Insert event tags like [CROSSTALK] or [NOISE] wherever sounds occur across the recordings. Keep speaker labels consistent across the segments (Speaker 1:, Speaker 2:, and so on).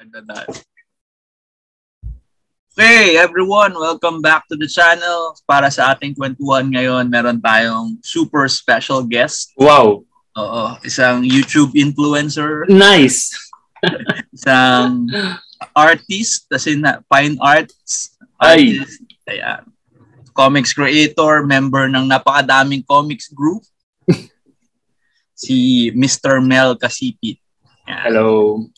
Speaker 1: Ganda na. Okay, everyone, welcome back to the channel. Para sa ating kwentuhan ngayon, meron tayong super special guest.
Speaker 2: Wow.
Speaker 1: Oo, isang YouTube influencer,
Speaker 2: Nice. [LAUGHS]
Speaker 1: isang artist, kasi na fine arts
Speaker 2: Ay.
Speaker 1: artist. Ayan. Comics creator, member ng napakadaming comics group. [LAUGHS] si Mr. Mel Kasipit. Ayan.
Speaker 2: Hello.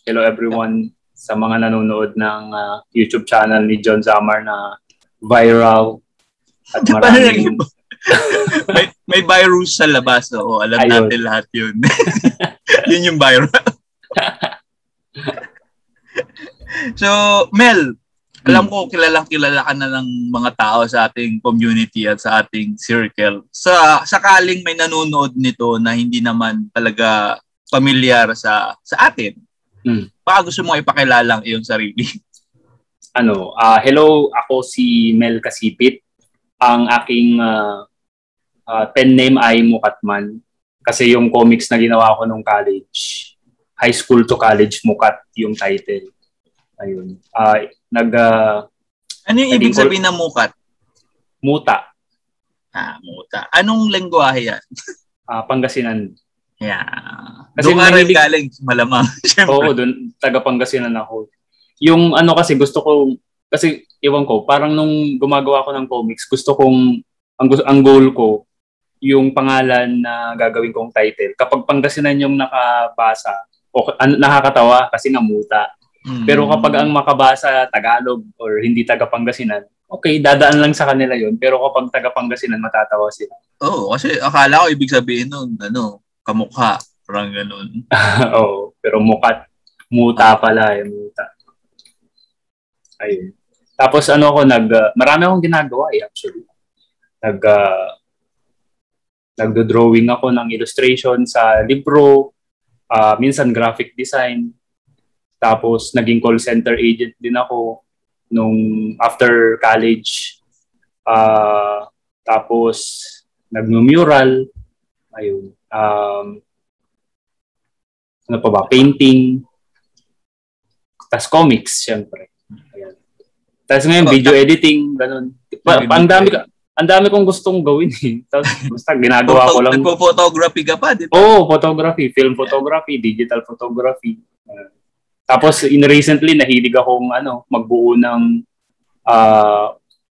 Speaker 2: Hello everyone sa mga nanonood ng ah, YouTube channel ni John Zamar na viral at
Speaker 1: Paano
Speaker 2: maraming [LAUGHS]
Speaker 1: may, may virus sa labas. Oo, alam
Speaker 2: Ayun.
Speaker 1: natin lahat yun. [LAUGHS] yun yung viral. [LAUGHS] so, Mel, alam ko kilalang kilala ka na ng mga tao sa ating community at sa ating circle. Sa sakaling may nanonood nito na hindi naman talaga pamilyar sa sa atin.
Speaker 2: Hmm.
Speaker 1: Baka gusto mo ipakilala ang iyong sarili. [LAUGHS]
Speaker 2: ano, ah, hello, ako si Mel Kasipit. Ang aking ah, ah, pen name ay Mukatman kasi yung comics na ginawa ko nung college, high school to college, Mukat yung title. Ayun. Ah, nag ah,
Speaker 1: Ano yung ibig sabihin ng mukat?
Speaker 2: Muta,
Speaker 1: Ah, muta. Anong lengguwahe yan? [LAUGHS]
Speaker 2: ah, Pangasinan.
Speaker 1: Yeah.
Speaker 2: Kasi
Speaker 1: Doon
Speaker 2: mahilig-
Speaker 1: galing, malamang. [LAUGHS]
Speaker 2: Oo, doon taga Pangasinan ako. Yung ano kasi gusto ko kasi iwan ko, parang nung gumagawa ko ng comics, gusto kong ang ang goal ko yung pangalan na gagawin kong title. Kapag Pangasinan yung nakabasa, o ano, nakakatawa kasi namuta.
Speaker 1: Mm.
Speaker 2: Pero kapag ang makabasa Tagalog or hindi taga Pangasinan, okay, dadaan lang sa kanila yon Pero kapag taga Pangasinan, matatawa sila.
Speaker 1: Oo, kasi akala ko ibig sabihin nun, ano, kamukha. Parang ganun. [LAUGHS]
Speaker 2: Oo, pero mukat, muta pala, eh, muta. Ayun. Tapos ano ako, nag, uh, marami akong ginagawa eh, actually. Nag, uh, nagdo-drawing ako ng illustration sa libro, ah, minsan graphic design. Tapos naging call center agent din ako nung after college. Ah, tapos nagmumural. Ayun. Um, ano pa ba? Painting. Tapos comics, syempre. Ayan. Tapos ngayon,
Speaker 1: Oh,
Speaker 2: video editing, ganun. Pa, pa, ang dami, ka- ang dami kong gustong gawin eh. [LAUGHS] Tapos basta ginagawa ko lang.
Speaker 1: Nagpo-photography ka pa, di ba?
Speaker 2: Oo, oh, photography, film photography, digital photography. Uh, tapos in recently nahilig akong ano, magbuo ng ah,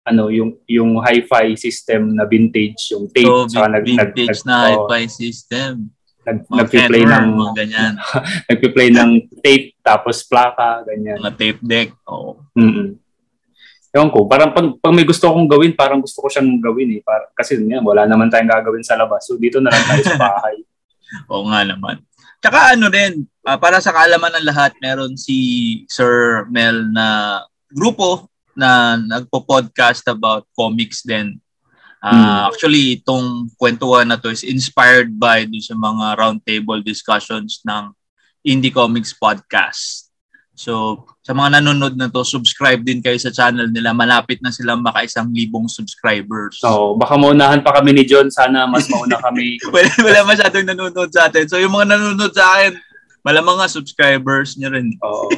Speaker 2: ano yung yung hi-fi system na vintage, yung tape
Speaker 1: So,
Speaker 2: saka nag, nag,
Speaker 1: vintage
Speaker 2: nag,
Speaker 1: na
Speaker 2: oh,
Speaker 1: hi-fi system.
Speaker 2: nag,
Speaker 1: Mga
Speaker 2: nagpi-play
Speaker 1: Fender,
Speaker 2: ng
Speaker 1: mga ganyan. [LAUGHS]
Speaker 2: nagpi-play ng tape tapos plaka ganyan.
Speaker 1: Mga tape deck. Oo.
Speaker 2: Mm. Ewan ko, parang pag, pag may gusto akong gawin, parang gusto ko siyang gawin eh. Para, kasi nga, wala naman tayong gagawin sa labas. So dito na lang tayo sa bahay. [LAUGHS]
Speaker 1: Oo nga naman. Tsaka ano rin, ah, para sa kaalaman ng lahat, meron si Sir Mel na grupo na nagpo-podcast about comics din. Ah, Actually, itong kwentuhan na to is inspired by dun sa mga roundtable discussions ng Indie Comics Podcast. So, sa mga nanonood na to, subscribe din kayo sa channel nila. Malapit na silang maka isang libong subscribers.
Speaker 2: So, baka maunahan pa kami ni John. Sana mas mauna kami. [LAUGHS]
Speaker 1: wala, wala masyadong nanonood sa atin. So yung mga nanonood sa akin, malamang nga subscribers nyo rin.
Speaker 2: Oo.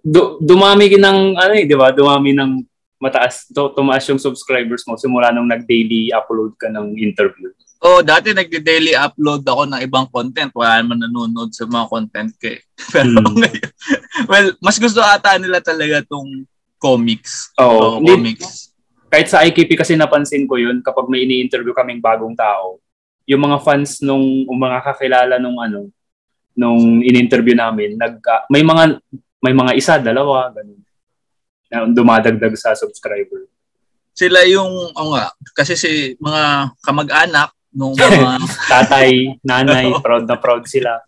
Speaker 2: Du- dumami ng, ano eh, di ba? Dumami ng mataas, to, tumaas yung subscribers mo simula nung nag-daily upload ka ng interview.
Speaker 1: Oh, dati nagde-daily upload ako ng ibang content. Wala naman nanonood sa mga content ko eh. [LAUGHS] Pero
Speaker 2: Hmm.
Speaker 1: ngayon, well, mas gusto ata nila talaga tong comics.
Speaker 2: Oo, Hindi-
Speaker 1: comics.
Speaker 2: Kahit sa IKP kasi napansin ko yun kapag may ini-interview kaming bagong tao, yung mga fans nung mga kakilala nung ano, nung in-interview namin, nag, ah, may mga may mga isa, dalawa, ganun. Na dumadagdag sa subscriber.
Speaker 1: Sila yung, oh nga, kasi si mga kamag-anak nung [LAUGHS] mga
Speaker 2: Tatay, nanay, [LAUGHS] proud na proud sila.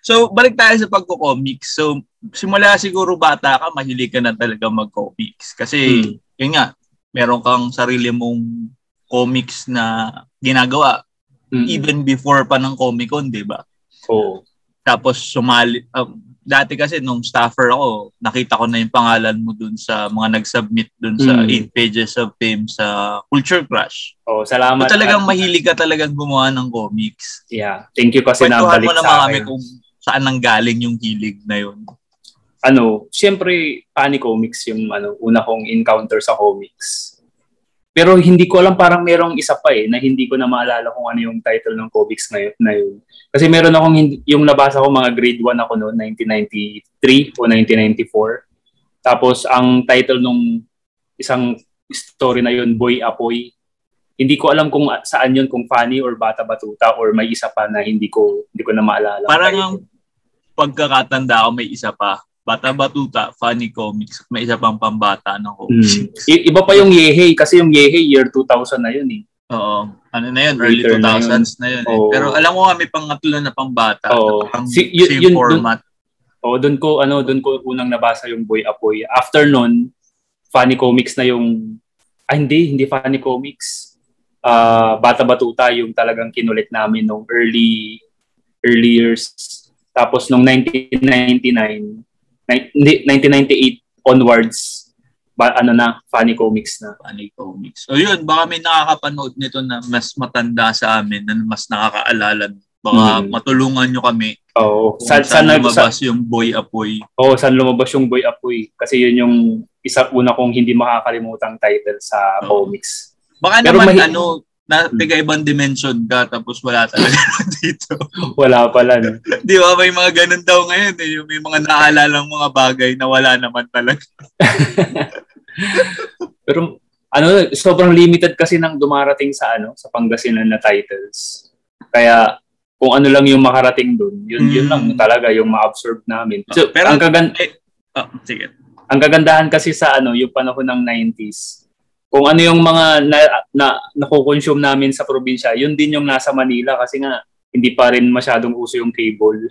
Speaker 1: So, balik tayo sa pagko-comics. So, simula siguro bata ka, mahilig ka na talaga mag-comics. Kasi,
Speaker 2: Hmm.
Speaker 1: yun nga, meron kang sarili mong comics na ginagawa
Speaker 2: Mm.
Speaker 1: even before pa ng Comic Con, di ba?
Speaker 2: Oo.
Speaker 1: Tapos sumali, um, dati kasi nung staffer ako, nakita ko na yung pangalan mo dun sa mga nag-submit dun sa
Speaker 2: Mm.
Speaker 1: 8 pages of fame sa Culture Crush.
Speaker 2: Oh,
Speaker 1: So,
Speaker 2: salamat.
Speaker 1: talagang
Speaker 2: At-
Speaker 1: mahilig ka talagang gumawa ng comics.
Speaker 2: Yeah. Thank you kasi na
Speaker 1: Kwentuhan mo
Speaker 2: akin.
Speaker 1: kami kung saan nang galing yung hilig na yun?
Speaker 2: Ano, siyempre, Funny Comics yung ano, una kong encounter sa comics. Pero hindi ko alam, parang merong isa pa eh, na hindi ko na maalala kung ano yung title ng comics na yun. Na yun. Kasi meron akong, hindi, yung nabasa ko mga grade 1 ako noon, 1993 o 1994. Tapos ang title nung isang story na yun, Boy Apoy. Hindi ko alam kung saan yun, kung funny or bata batuta or may isa pa na hindi ko hindi ko na maalala.
Speaker 1: Parang ang pagkakatanda ko may isa pa. Bata Batuta, Funny Comics, may isa pang pambata ng comics.
Speaker 2: Hmm. I- iba pa yung Yehey, kasi yung Yehey year 2000 na yun eh.
Speaker 1: Oo. Ano na yun, early
Speaker 2: Later
Speaker 1: 2000s
Speaker 2: na yun.
Speaker 1: na yun. eh.
Speaker 2: Oo.
Speaker 1: Pero alam mo nga, may pangatlo na pambata.
Speaker 2: Oo.
Speaker 1: Na parang
Speaker 2: Si- yun-
Speaker 1: same
Speaker 2: yun-
Speaker 1: format.
Speaker 2: O doon ko ano, doon ko unang nabasa yung Boy Apoy. After nun, Funny Comics na yung ah hindi, hindi Funny Comics. Ah, Bata Batuta yung talagang kinulit namin nung early early years. Tapos nung 1999, ni- hindi 1998 onwards, ba, ano na, Funny Comics na.
Speaker 1: Funny Comics. O yun, baka may nakakapanood nito na mas matanda sa amin, na mas nakakaalala. Baka
Speaker 2: Hmm.
Speaker 1: matulungan nyo kami
Speaker 2: Oo.
Speaker 1: kung
Speaker 2: Sa,
Speaker 1: saan,
Speaker 2: saan, na- sa,
Speaker 1: lumabas yung Boy Apoy.
Speaker 2: Oo, saan lumabas yung Boy Apoy. Kasi yun yung isa una kong hindi makakalimutang title sa
Speaker 1: Oo.
Speaker 2: comics.
Speaker 1: Baka
Speaker 2: Pero
Speaker 1: naman
Speaker 2: mahi-
Speaker 1: ano, na tiga ibang dimension ka tapos wala talaga [LAUGHS] dito.
Speaker 2: Wala pala. No? [LAUGHS]
Speaker 1: Di ba? May mga ganun daw ngayon eh. Yung may mga naalalang mga bagay na wala naman talaga. [LAUGHS]
Speaker 2: Pero ano, sobrang limited kasi nang dumarating sa ano, sa Pangasinan na titles. Kaya kung ano lang yung makarating doon, yun yun
Speaker 1: Mm.
Speaker 2: lang talaga yung ma-absorb namin. So,
Speaker 1: Pero-
Speaker 2: ang kagan
Speaker 1: Oh, sige.
Speaker 2: ang kagandahan kasi sa ano, yung panahon ng 90s. Kung ano yung mga na, na nakukonsume namin sa probinsya, yun din yung nasa Manila kasi nga hindi pa rin masyadong uso yung cable.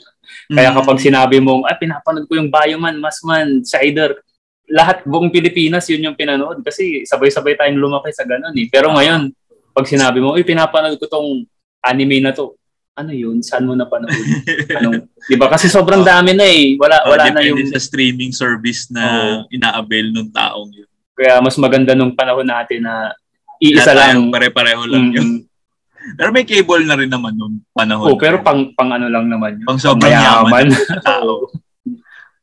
Speaker 2: Kaya
Speaker 1: Mm.
Speaker 2: kapag sinabi mong, ay, pinapanood ko yung Bioman, Masman, Sider, lahat buong Pilipinas, yun yung pinanood. Kasi sabay-sabay tayong lumaki sa ganun eh. Pero ngayon, pag sinabi mo, ay, pinapanood ko tong anime na to, ano yun? Saan mo napanood? [LAUGHS] Anong, di ba? Kasi sobrang dami na eh. Wala,
Speaker 1: Oh,
Speaker 2: wala na yung...
Speaker 1: depende sa streaming service na ina-avail nung taong yun.
Speaker 2: Kaya mas maganda nung panahon natin na iisa lang.
Speaker 1: pare-pareho lang yun.
Speaker 2: Mm, [LAUGHS]
Speaker 1: Pero may cable na rin naman nung panahon.
Speaker 2: oh, pero pang, pang ano lang naman yun.
Speaker 1: Pang sobrang yaman [LAUGHS] tao.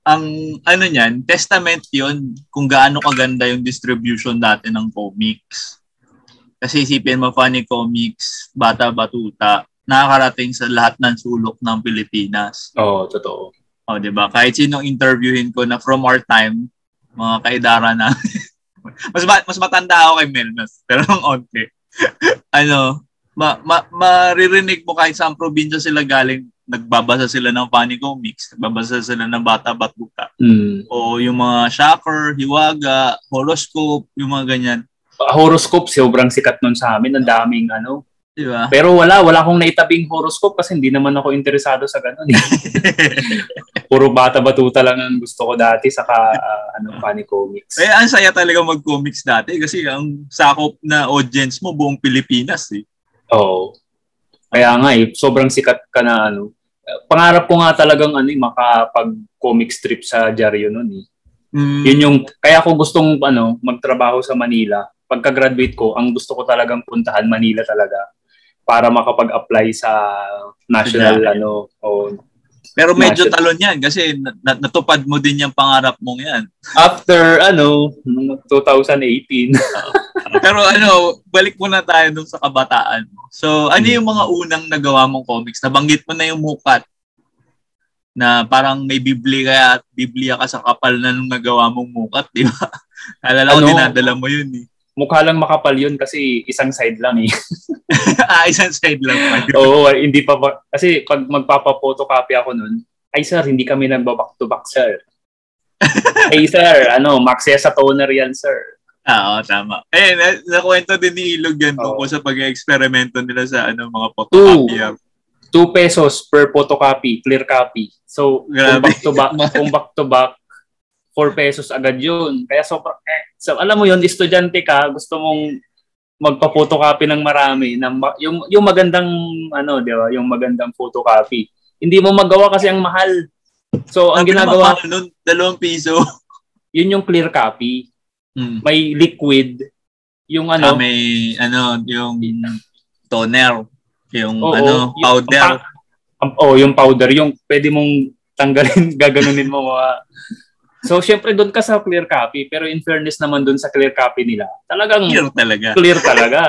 Speaker 1: Ang ano niyan, testament yun kung gaano kaganda yung distribution dati ng comics. Kasi isipin mo, funny comics, bata-batuta, nakakarating sa lahat ng sulok ng Pilipinas.
Speaker 2: Oo, totoo.
Speaker 1: O, di ba? Kahit sinong interviewin ko na from our time, mga kaidara na, [LAUGHS] mas, ba- mas matanda ako kay Melnas, pero ng onte. [LAUGHS] ano, ma, ma, maririnig mo kahit saan probinsya sila galing, nagbabasa sila ng funny comics, nagbabasa sila ng bata-batuta.
Speaker 2: Mm.
Speaker 1: O yung mga shocker, hiwaga, horoscope, yung mga ganyan.
Speaker 2: Horoscope, sobrang sikat nun sa amin. Ang daming ano.
Speaker 1: Di ba?
Speaker 2: Pero wala, wala akong naitabing horoscope kasi hindi naman ako interesado sa ganun. Eh. [LAUGHS] Puro bata-batuta lang ang gusto ko dati saka ah, ano, funny comics.
Speaker 1: Eh, ang saya talaga mag-comics dati kasi ang sakop na audience mo buong Pilipinas eh.
Speaker 2: Oo. Kaya nga eh, sobrang sikat ka na ano. Pangarap ko nga talagang ano, eh, makapag-comic strip sa dyaryo nun eh.
Speaker 1: Mm,
Speaker 2: Yun yung, kaya ako gustong ano, magtrabaho sa Manila. Pagka-graduate ko, ang gusto ko talagang puntahan Manila talaga para makapag-apply sa national
Speaker 1: Sa
Speaker 2: ano o
Speaker 1: Pero medyo
Speaker 2: National-
Speaker 1: talon yan kasi na- na- natupad mo din yung pangarap mong yan.
Speaker 2: after ano nung 2018 [LAUGHS]
Speaker 1: Pero ano, balik muna tayo dun sa kabataan mo. So, ano yung mga unang nagawa mong comics? Nabanggit mo na yung mukat na parang may biblia, biblia ka sa kapal na nung nagawa mong mukat, di ba? [LAUGHS] Alala ko,
Speaker 2: Ano?
Speaker 1: dinadala mo yun eh.
Speaker 2: Mukha lang makapal yun kasi isang side lang eh. [LAUGHS]
Speaker 1: ah, isang side lang.
Speaker 2: Oo, hindi pa ba, kasi pag magpapa-photocopy ako nun, ay sir, hindi kami nagbaback to back sir. [LAUGHS] hey sir, ano, Maxia sa toner yan sir.
Speaker 1: Ah, oo, tama. Eh, na, nakwento din ni Ilog yan tungkol sa pag-eksperimento nila sa ano mga
Speaker 2: Two.
Speaker 1: photocopy.
Speaker 2: 2 pesos per photocopy, clear copy. So, kung
Speaker 1: Grabe.
Speaker 2: back to back, [LAUGHS] kung back to back, 4 pesos agad yun. Kaya sobrang, eh, so, alam mo yun, estudyante ka, gusto mong magpa-photocopy ng marami, ng, yung, yung magandang, ano, di ba, yung magandang photocopy. Hindi mo magawa kasi ang mahal. So, ang ginagawa,
Speaker 1: nun, dalawang piso. [LAUGHS]
Speaker 2: yun yung clear copy.
Speaker 1: Hmm.
Speaker 2: May liquid, yung
Speaker 1: Ano?
Speaker 2: ano,
Speaker 1: may, ano, yung toner. Yung,
Speaker 2: Oo,
Speaker 1: ano,
Speaker 2: yung-
Speaker 1: powder.
Speaker 2: ang pa- Um, oh, yung powder, yung pwede mong tanggalin, [LAUGHS] gaganunin mo mga... So, syempre doon ka sa clear copy, pero in fairness naman doon sa clear copy nila, talagang
Speaker 1: Clear talaga.
Speaker 2: clear talaga.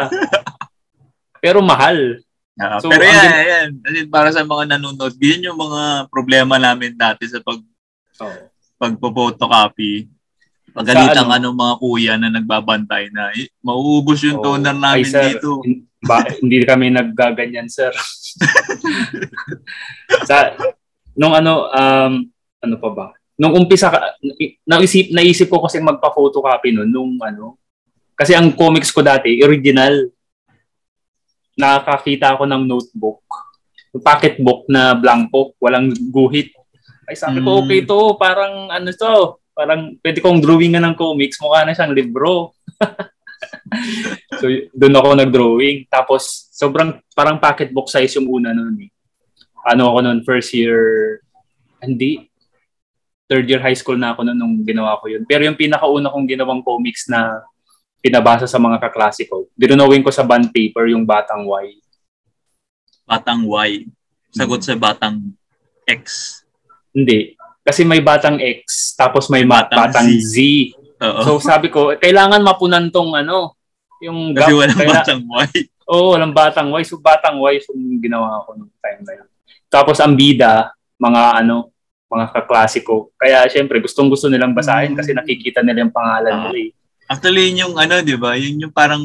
Speaker 2: [LAUGHS] pero mahal.
Speaker 1: Ah,
Speaker 2: So,
Speaker 1: pero yan,
Speaker 2: gin-
Speaker 1: yan. Kasi para sa mga nanonood, yun yung mga problema namin dati sa pag
Speaker 2: Oh.
Speaker 1: pagpo-photocopy. Pagalitan
Speaker 2: Sa
Speaker 1: ano? mga kuya na nagbabantay na eh, mauubos yung
Speaker 2: Oh,
Speaker 1: toner
Speaker 2: ay,
Speaker 1: namin
Speaker 2: sir,
Speaker 1: dito.
Speaker 2: Ba, [LAUGHS] hindi kami naggaganyan, sir. [LAUGHS] sa, nung ano, um, ano pa ba? Nung umpisa, naisip, naisip ko kasi magpa-photocopy nun, nung ano, kasi ang comics ko dati, original. Nakakita ako ng notebook. Yung pocketbook na blanco, walang guhit. Ay, sabi ko,
Speaker 1: Mm.
Speaker 2: okay to, parang ano to, parang pwede kong drawingan ng comics, mukha na siyang libro. [LAUGHS] so, doon ako nag-drawing. Tapos, sobrang parang pocketbook size yung una noon eh. Ano ako noon, first year, hindi, third year high school na ako noon nung ginawa ko yun. Pero yung pinakauna kong ginawang comics na pinabasa sa mga kaklase ko, dinunawin ko sa bond paper yung Batang Y.
Speaker 1: Batang Y. Sagot
Speaker 2: Hmm.
Speaker 1: sa batang X.
Speaker 2: Hindi. Kasi may Batang X, tapos may ma-
Speaker 1: Batang
Speaker 2: Batang,
Speaker 1: Z.
Speaker 2: Z. So sabi ko, kailangan mapunan tong ano, yung
Speaker 1: Kasi
Speaker 2: gap.
Speaker 1: walang
Speaker 2: Kaila-
Speaker 1: batang Y.
Speaker 2: Oo, walang batang Y. So, batang Y yung ginawa ko nung time na yun. Tapos, ang bida, mga ano, mga kaklasiko. Kaya, syempre, gustong gusto nilang basahin kasi
Speaker 1: Mm.
Speaker 2: nakikita nila yung pangalan
Speaker 1: Ah.
Speaker 2: nila eh.
Speaker 1: Actually, yun yung ano, di ba? Yun yung parang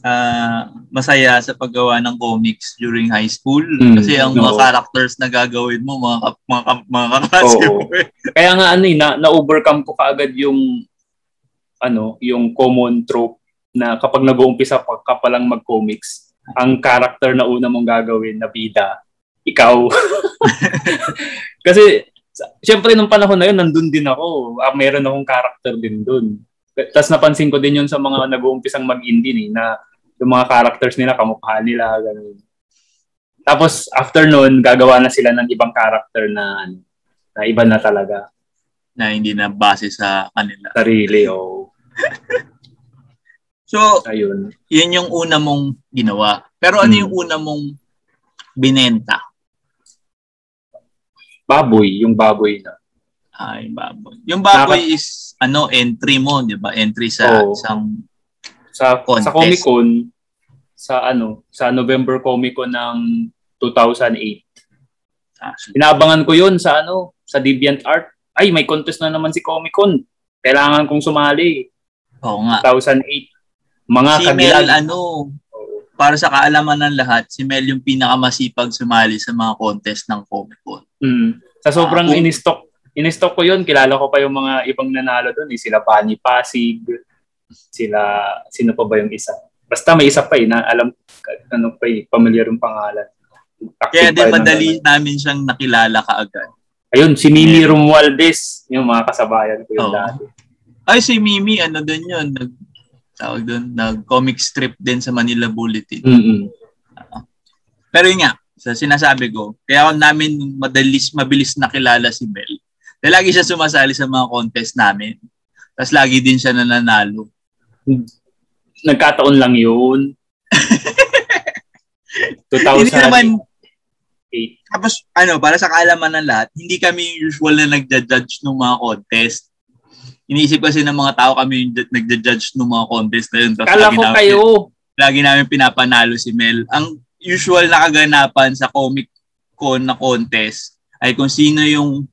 Speaker 1: ah, masaya sa paggawa ng comics during high school.
Speaker 2: Mm,
Speaker 1: Kasi ang mga
Speaker 2: oo.
Speaker 1: characters na gagawin mo, mga, mga, mga kaklase
Speaker 2: Oo.
Speaker 1: mo. eh.
Speaker 2: Kaya nga, ano eh, na, na-overcome ko kaagad yung, ano, yung common trope na kapag nag-uumpisa pa ka pa lang mag-comics, ang character na una mong gagawin na bida, ikaw. [LAUGHS] [LAUGHS] Kasi, syempre, nung panahon na yun, nandun din ako. Ah, meron akong character din dun. Tapos napansin ko din yun sa mga nag-uumpisang mag-indie eh, na yung mga characters nila, kamukha nila, ganun. Tapos, after nun, gagawa na sila ng ibang character na, ano, na iba na talaga.
Speaker 1: Na hindi na base sa kanila.
Speaker 2: Sarili, o. [LAUGHS]
Speaker 1: So,
Speaker 2: Ayun.
Speaker 1: yun yung una mong ginawa. Pero ano
Speaker 2: Hmm.
Speaker 1: yung una mong binenta?
Speaker 2: Baboy, yung baboy na.
Speaker 1: Ay, baboy. Yung baboy is, ano, entry mo, di ba? Entry sa
Speaker 2: Oo.
Speaker 1: isang
Speaker 2: Sa,
Speaker 1: Contest.
Speaker 2: sa Comic Con, sa ano, sa November Comic Con ng 2008.
Speaker 1: ah,
Speaker 2: Inaabangan ko yun sa ano, sa DeviantArt. Ay, may contest na naman si Comic Con. Kailangan kong sumali.
Speaker 1: Oo nga.
Speaker 2: 2008. Mga
Speaker 1: si
Speaker 2: kabilang.
Speaker 1: Mel, ano, para sa kaalaman ng lahat, si Mel yung pinakamasipag sumali sa mga contest ng Comic Con.
Speaker 2: Mm. Sa sobrang
Speaker 1: kung-
Speaker 2: in-stock, in-stock ko yun, kilala ko pa yung mga ibang nanalo doon. Eh. Sila Pani Pasig, sila, sino pa ba yung isa? Basta may isa pa eh, na alam, ano pa eh, familiar yung pangalan. Active
Speaker 1: Kaya din
Speaker 2: yun
Speaker 1: madali
Speaker 2: hanggang
Speaker 1: namin siyang nakilala kaagad.
Speaker 2: Ayun, si Mimi
Speaker 1: Yeah.
Speaker 2: Romualdez, yung mga kasabayan ko yun
Speaker 1: Oo.
Speaker 2: dati.
Speaker 1: Ay, si Mimi, ano din yun? Nag, tawag doon, nag-comic strip din sa Manila Bulletin.
Speaker 2: Mm-mm.
Speaker 1: Pero yun nga, sa sinasabi ko, kaya ako namin madalis, mabilis nakilala si Mel. Dahil lagi siya sumasali sa mga contest namin. Tapos lagi din siya nananalo.
Speaker 2: Nagkataon lang yun. 2008. [LAUGHS]
Speaker 1: Hindi naman, tapos ano, para sa kaalaman ng lahat, hindi kami usual na nagja-judge ng mga contest. Iniisip kasi ng mga tao kami yung ju- nagja-judge ng mga contest na yun. Tapos
Speaker 2: Kala ko
Speaker 1: namin-
Speaker 2: kayo.
Speaker 1: lagi namin pinapanalo si Mel. Ang usual na kaganapan sa Comic Con na contest ay kung sino yung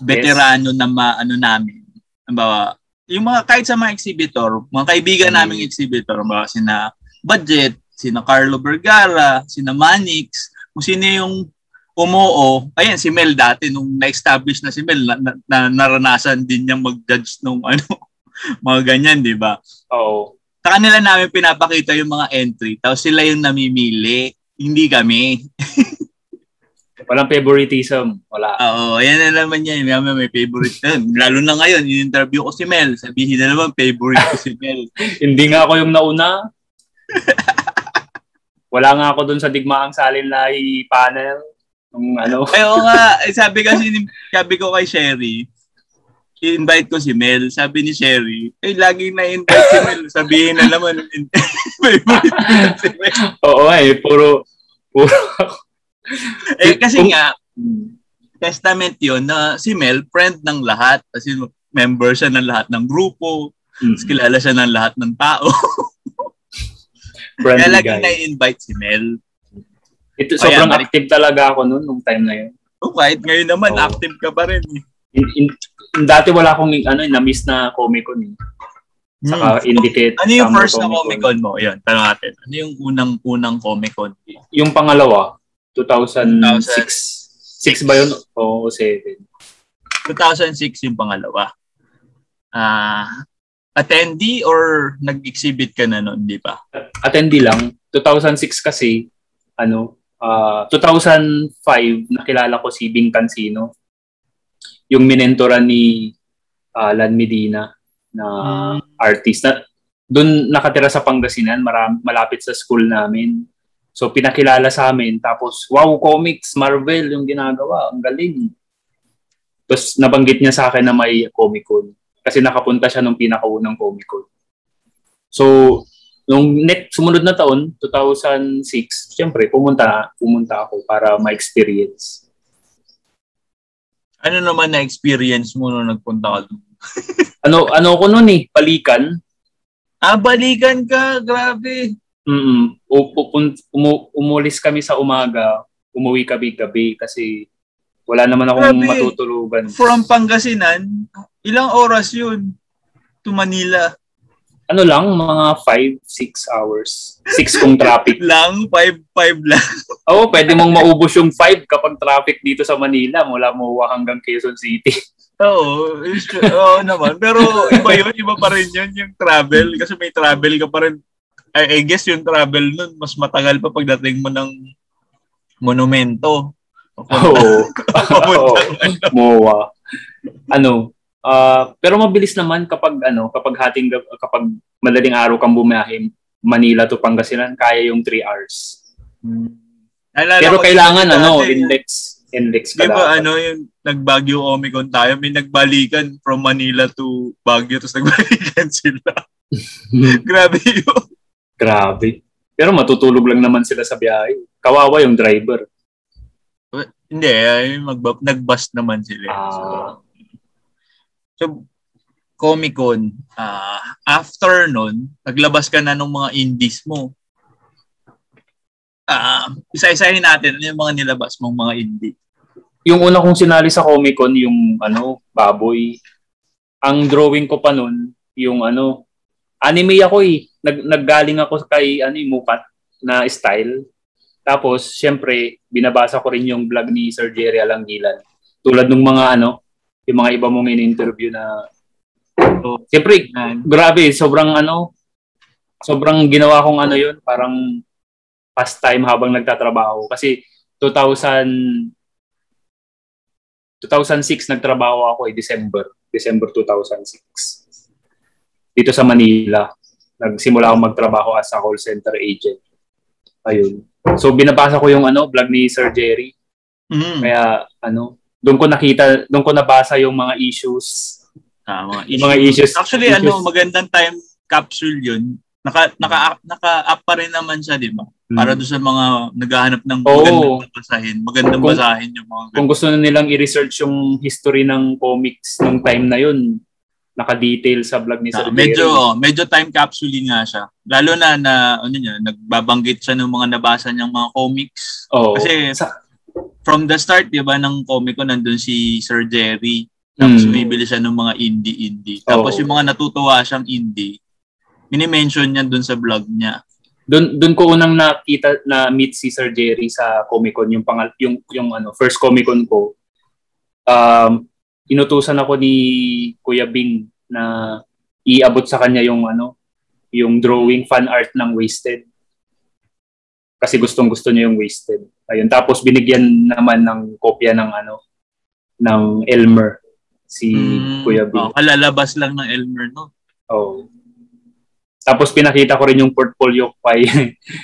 Speaker 1: veterano na maano namin. Halimbawa, yung mga kahit sa mga exhibitor, mga kaibigan
Speaker 2: Mm.
Speaker 1: naming exhibitor, halimbawa sina Budget, sina Carlo Vergara, sina Manix, kung sino yung umoo, ayan si Mel dati nung na-establish na si Mel na, na, na naranasan din niyang mag-judge nung [LAUGHS] ano mga ganyan, di ba?
Speaker 2: Oo.
Speaker 1: sa kanila namin pinapakita yung mga entry, tapos sila yung namimili, hindi kami.
Speaker 2: Walang favoritism. Wala.
Speaker 1: Oo, yan na naman yan. May, may favorite na. Lalo na ngayon, in-interview ko si Mel. Sabihin na naman, favorite ko si Mel. [LAUGHS]
Speaker 2: Hindi nga ako yung nauna. [LAUGHS] Wala nga ako dun sa digmaang salin lahi panel. Nung ano.
Speaker 1: Ay, oo nga. [LAUGHS] Sabi kasi, sabi ko kay Sherry, i-invite ko si Mel. Sabi ni Sherry, eh, laging na-invite si Mel. Sabihin na naman, [LAUGHS] favorite si Mel.
Speaker 2: Oo eh, puro, puro ako.
Speaker 1: eh, kasi nga, testament yun na si Mel, friend ng lahat. Kasi member siya ng lahat ng grupo. Tapos kilala siya ng lahat ng tao. Kaya lagi na-invite si Mel.
Speaker 2: Ito,
Speaker 1: Oh,
Speaker 2: sobrang
Speaker 1: yan,
Speaker 2: active talaga ako noon, nung time na yun.
Speaker 1: Oh, kahit ngayon naman,
Speaker 2: Oo.
Speaker 1: active ka pa rin. eh.
Speaker 2: In, in- dati wala akong ano, na-miss na Comic-Con. Eh. Saka Indicate.
Speaker 1: Ano yung first na Comic Con mo? Yun, tanong natin. Ano yung unang-unang Comic Con?
Speaker 2: Yung pangalawa, 2006. 6 ba yun? Oo, 7.
Speaker 1: 2006 yung pangalawa. Ah, attendee or nag-exhibit ka na noon, di ba?
Speaker 2: Attendee lang. 2006 kasi, ano, ah 2005, nakilala ko si Bing Cancino. Yung minentoran ni ah, Lan Medina na artist. Na, doon nakatira sa Pangasinan, maram, malapit sa school namin. So pinakilala sa amin. Tapos, wow, comics, Marvel yung ginagawa. Ang galing. Tapos nabanggit niya sa akin na may Comic Con. Kasi nakapunta siya nung pinakaunang Comic Con. So, nung next, sumunod na taon, 2006, siyempre, pumunta, pumunta ako para ma-experience.
Speaker 1: Ano naman na experience mo nung nagpunta ka doon? [LAUGHS]
Speaker 2: Ano, ano ko noon eh, palikan.
Speaker 1: Ah, balikan ka. Grabe.
Speaker 2: Mm U- pupun- umu- umulis kami sa umaga, umuwi kami gabi kasi wala naman akong
Speaker 1: Grabe.
Speaker 2: matutulugan.
Speaker 1: From Pangasinan, ilang oras yun to Manila?
Speaker 2: Ano lang, mga 5, 6 hours. 6 kung traffic. [LAUGHS]
Speaker 1: Lang, 5-5 lang.
Speaker 2: Oo, pwede mong maubos yung 5 kapag traffic dito sa Manila mula Moa hanggang Quezon City.
Speaker 1: Oo, oo naman. Pero iba yun, iba pa rin yun, yung travel. Kasi may travel ka pa rin. I, I guess yung travel nun, mas matagal pa pagdating mo ng monumento.
Speaker 2: Oo.
Speaker 1: Papunta. [LAUGHS]
Speaker 2: Moa. Ano, ah pero mabilis naman kapag ano, kapag hating kapag madaling araw kang bumiyahe Manila to Pangasinan, kaya yung 3 hours.
Speaker 1: Naalala
Speaker 2: Pero
Speaker 1: ko
Speaker 2: kailangan ano, index index ka
Speaker 1: Di ba ano yung nag-Baguio Omicron tayo, may nagbalikan from Manila to Baguio, tapos nagbalikan [LAUGHS] sila. [LAUGHS] Grabe yun.
Speaker 2: Grabe. Pero matutulog lang naman sila sa biyahe. Kawawa yung driver.
Speaker 1: Hindi, ay, magba- nag-bus naman sila.
Speaker 2: Ah.
Speaker 1: so Comic Con, ah, after nun, naglabas ka na ng mga indies mo. Ah, isa-isahin natin ano yung mga nilabas mong mga indie.
Speaker 2: Yung una kong sinali sa Comic Con, yung ano, baboy. Ang drawing ko pa nun, yung ano, anime ako eh. Nag, naggaling ako kay ano, yung Mukat na style. Tapos, syempre, binabasa ko rin yung vlog ni Sir Jerry Alangilan. Tulad ng mga ano, yung mga iba mong in-interview na
Speaker 1: So,
Speaker 2: Siyempre, grabe, sobrang ano, sobrang ginawa kong ano yun, parang pastime habang nagtatrabaho. Kasi 2000, 2006 nagtrabaho ako eh, December. December 2006. Dito sa Manila. Nagsimula akong magtrabaho as a call center agent. Ayun. So binabasa ko yung ano, vlog ni Sir Jerry.
Speaker 1: Mm.
Speaker 2: Kaya ano, doon ko nakita, doon ko nabasa yung mga issues
Speaker 1: Ah, mga
Speaker 2: Yung mga issues.
Speaker 1: Actually,
Speaker 2: issues.
Speaker 1: ano, magandang time capsule yun. Naka, naka, naka-up pa rin naman siya, di ba? Para doon sa mga naghahanap ng
Speaker 2: Hmm. Oo.
Speaker 1: magandang basahin. Magandang
Speaker 2: Kung-
Speaker 1: basahin yung mga
Speaker 2: kung gusto na nilang i-research yung history ng comics nung time na yun, naka-detail sa vlog ni Sir
Speaker 1: Ah, medyo oh, medyo time capsule nga siya. Lalo na na ano niya, nagbabanggit siya ng mga nabasa niyang mga comics.
Speaker 2: Oo.
Speaker 1: Kasi
Speaker 2: Sa-
Speaker 1: from the start, 'di ba, ng comic ko nandun si Sir Jerry. Tapos
Speaker 2: Mm.
Speaker 1: bumibili siya ng mga indie-indie. Tapos
Speaker 2: Oo.
Speaker 1: yung mga natutuwa siyang indie, mini-mention niya dun sa vlog niya.
Speaker 2: Doon doon ko unang nakita na meet si Sir Jerry sa Comic Con yung pangal yung yung ano first Comic Con ko. Um inutusan ako ni Kuya Bing na iabot sa kanya yung ano yung drawing fan art ng Wasted. Kasi gustong gusto niya yung Wasted. Ayun tapos binigyan naman ng kopya ng ano ng Elmer si
Speaker 1: Mm,
Speaker 2: Kuya Bing.
Speaker 1: oh, kalalabas lang ng Elmer, no?
Speaker 2: Oh. Tapos pinakita ko rin yung portfolio [LAUGHS] kay,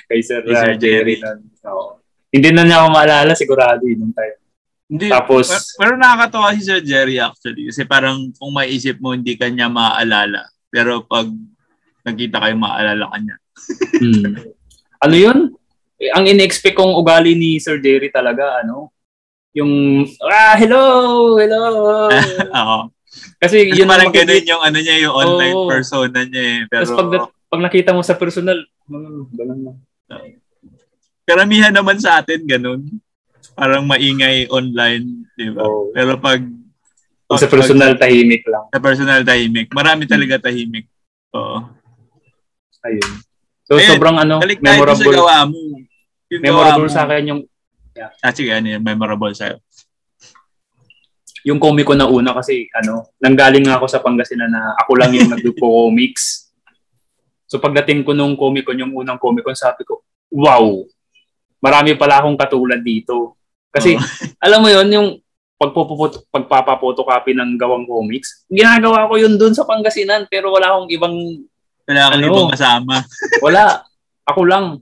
Speaker 2: kay Sir,
Speaker 1: Kay Sir
Speaker 2: Jerry. nun. Oo. Hindi na niya ako maalala sigurado yun nung time.
Speaker 1: Hindi,
Speaker 2: Tapos-
Speaker 1: pero, pero nakakatawa si Sir Jerry actually. Kasi parang kung maiisip mo, hindi ka niya maaalala. Pero pag nagkita kayo, maaalala ka niya.
Speaker 2: Hmm. Ano yun? Eh, ang in-expect kong ugali ni Sir Jerry talaga, ano, yung, ah, hello, hello. [LAUGHS]
Speaker 1: Oo.
Speaker 2: Kasi
Speaker 1: Kasi
Speaker 2: yun
Speaker 1: parang
Speaker 2: ang
Speaker 1: ganun yung ano niya, yung online
Speaker 2: Oo.
Speaker 1: persona niya eh. Pero
Speaker 2: Tapos pag, pag nakita mo sa personal, hmm, ganun lang.
Speaker 1: karamihan naman sa atin ganun. Parang maingay online, di ba?
Speaker 2: Oo.
Speaker 1: Pero pag
Speaker 2: Kung sa personal, tahimik lang.
Speaker 1: sa personal tahimik, marami talaga tahimik. Oo.
Speaker 2: Ayun. So,
Speaker 1: Ayun,
Speaker 2: sobrang ano,
Speaker 1: sa
Speaker 2: memorable.
Speaker 1: gawa mo. Yung
Speaker 2: Memorable
Speaker 1: gawa mo.
Speaker 2: sa akin yung
Speaker 1: Ah, sige, ano yung memorable sa'yo?
Speaker 2: yung comic ko na una kasi ano, nanggaling nga ako sa Pangasinan na ako lang yung nagpo [LAUGHS] comics. So pagdating ko nung comic con, yung unang comic con, sabi ko, wow, marami pala akong katulad dito. Kasi
Speaker 1: Oo. [LAUGHS]
Speaker 2: alam mo yon yung pagpapapot, pagpapapotocopy ng gawang comics, ginagawa ko yun dun sa Pangasinan pero wala akong ibang,
Speaker 1: Wala kang
Speaker 2: Ano?
Speaker 1: ibang kasama. [LAUGHS]
Speaker 2: wala. Ako lang.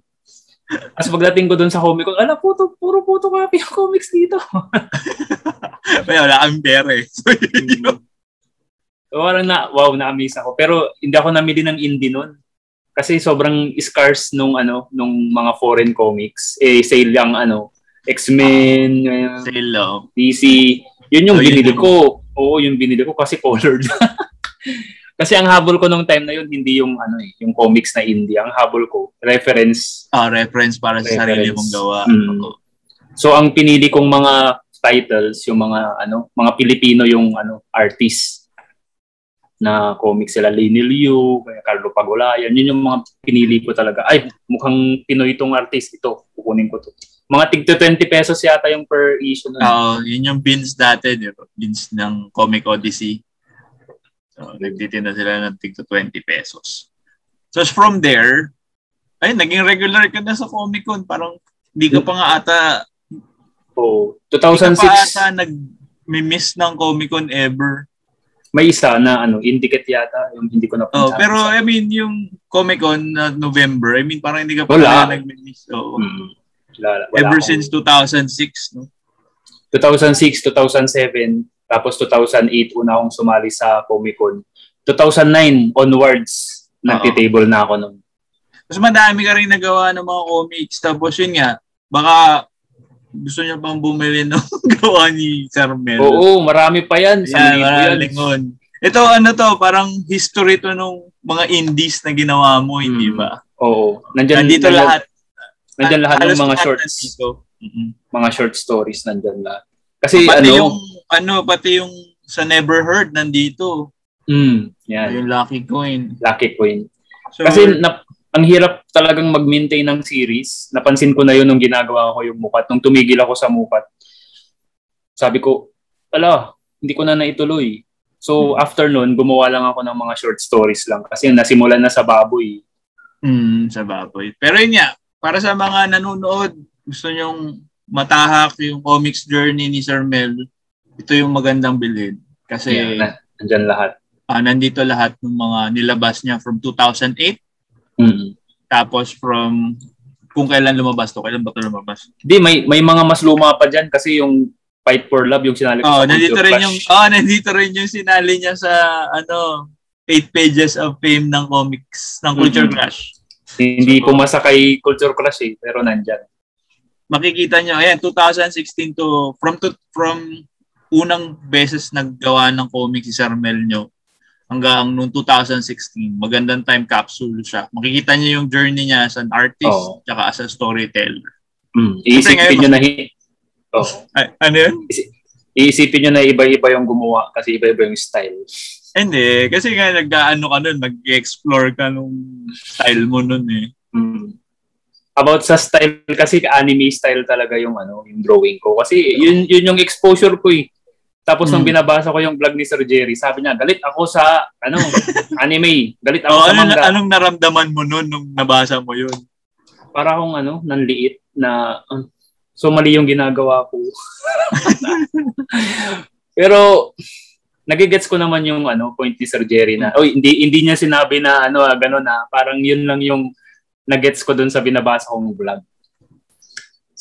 Speaker 2: Tapos pagdating ko dun sa comic con, ala, puto, puro photocopy ang comics dito. [LAUGHS]
Speaker 1: Kaya wala kang pera eh. So, yun.
Speaker 2: So, parang na, wow, na-amaze ako. Pero hindi ako namili ng indie nun. Kasi sobrang scarce nung ano, nung mga foreign comics. Eh, sale yung ano, X-Men, uh,
Speaker 1: Sale, oh.
Speaker 2: DC. Yun yung
Speaker 1: yun
Speaker 2: binili
Speaker 1: yung-
Speaker 2: ko. Oo, yung binili ko kasi colored. [LAUGHS] kasi ang habol ko nung time na yun, hindi yung ano eh, yung comics na indie. Ang habol ko, reference.
Speaker 1: Ah, reference para sa sarili
Speaker 2: Reference.
Speaker 1: mong gawa.
Speaker 2: Mm. So, ang pinili kong mga titles, yung mga ano, mga Pilipino yung ano, artist na comics sila Lenny Liu, Carlo Pagulayan, yun yung mga pinili ko talaga. Ay, mukhang Pinoy itong artist ito, kukunin ko to. Mga tig 20 pesos yata yung per issue.
Speaker 1: Oo, yun yung bins dati, di ba? Bins ng Comic Odyssey. So, nagtitinda sila ng tig to 20 pesos. So, from there, ay, naging regular ka na sa Comic Con. Parang, hindi ka pa nga ata,
Speaker 2: So,
Speaker 1: hindi ka pa
Speaker 2: 2006,
Speaker 1: ata nag-miss ng Comic Con ever.
Speaker 2: may isa na ano, indicate yata, yung hindi ko na
Speaker 1: Oh, pero I mean, yung Comic Con na November, I mean, parang hindi ka pa
Speaker 2: Wala.
Speaker 1: nag-miss. Oo.
Speaker 2: Hmm. Wala, wala
Speaker 1: Ever
Speaker 2: akong-
Speaker 1: since 2006, no?
Speaker 2: 2006, 2007, tapos 2008 una akong sumali sa Comic Con. 2009 onwards, nagti-table na ako nun.
Speaker 1: Mas madami ka rin nagawa ng mga comics. Tapos yun nga, baka gusto niya pang bumili ng [LAUGHS] gawa ni Sir Mel.
Speaker 2: Oo, marami pa yan. Sa
Speaker 1: Yan,
Speaker 2: libo
Speaker 1: marami
Speaker 2: yan.
Speaker 1: lingon. Ito, ano to, parang history to nung mga indies na ginawa mo, hindi
Speaker 2: Mm.
Speaker 1: ba?
Speaker 2: Oo. Nandyan,
Speaker 1: Nandito
Speaker 2: nandyan,
Speaker 1: lahat.
Speaker 2: Nandyan lahat ng mga shorts.
Speaker 1: nandito. Mm-mm.
Speaker 2: Mga short stories nandyan lahat. Kasi
Speaker 1: pati
Speaker 2: ano,
Speaker 1: yung, ano, pati yung sa Never Heard nandito.
Speaker 2: mm, yan,
Speaker 1: Yung Lucky Coin.
Speaker 2: Lucky Queen.
Speaker 1: So,
Speaker 2: Kasi na, ang hirap talagang mag-maintain ng series. Napansin ko na yun nung ginagawa ko yung mukat. Nung tumigil ako sa mukat, sabi ko, ala, hindi ko na naituloy. So, after nun, gumawa lang ako ng mga short stories lang. Kasi nasimulan na sa baboy.
Speaker 1: Mm, sa baboy. Pero yun nga, para sa mga nanonood, gusto nyong matahak yung comics journey ni Sir Mel, ito yung magandang bilhin. Kasi
Speaker 2: Yan, na, nandyan lahat.
Speaker 1: ah, nandito lahat ng mga nilabas niya from 2008,
Speaker 2: Mm.
Speaker 1: tapos from kung kailan lumabas to, kailan ba to lumabas?
Speaker 2: Di, may, may mga mas luma pa dyan kasi yung Fight for Love, yung sinali ko
Speaker 1: Oh, nandito rin yung oh, nandito rin yung sinali niya sa ano, 8 pages of fame ng comics ng Culture
Speaker 2: Mhm.
Speaker 1: Clash.
Speaker 2: Hindi
Speaker 1: So,
Speaker 2: pumasa kay Culture Clash eh, pero nandyan.
Speaker 1: makikita nyo, ayan, 2016 to, from to, from unang beses naggawa ng comic si Sir Mel nyo hanggang noong 2016, magandang time capsule siya. Makikita nyo yung journey niya as an artist
Speaker 2: Oo.
Speaker 1: tsaka as a storyteller.
Speaker 2: Mm. Iisipin
Speaker 1: ngayon,
Speaker 2: nyo na hi- oh.
Speaker 1: Ay, ano yun?
Speaker 2: Iisipin nyo na iba-iba yung gumawa kasi iba-iba yung style.
Speaker 1: Hindi, kasi nga nag-ano ka nun, nag-explore ka nung style mo nun eh.
Speaker 2: Mm. About sa style kasi anime style talaga yung ano, yung drawing ko kasi yun yun yung exposure ko eh. Tapos nung
Speaker 1: Mm.
Speaker 2: binabasa ko yung vlog ni Sir Jerry, sabi niya, galit ako sa ano, [LAUGHS] anime. Galit ako
Speaker 1: Oh,
Speaker 2: sa
Speaker 1: ano,
Speaker 2: manga.
Speaker 1: anong naramdaman mo nun nung nabasa mo yun?
Speaker 2: Para akong ano, nanliit na uh, so mali yung ginagawa ko. [LAUGHS] Pero nagigets ko naman yung ano point ni Sir Jerry na oy hindi hindi niya sinabi na ano ah, na parang yun lang yung nagets ko dun sa binabasa kong vlog.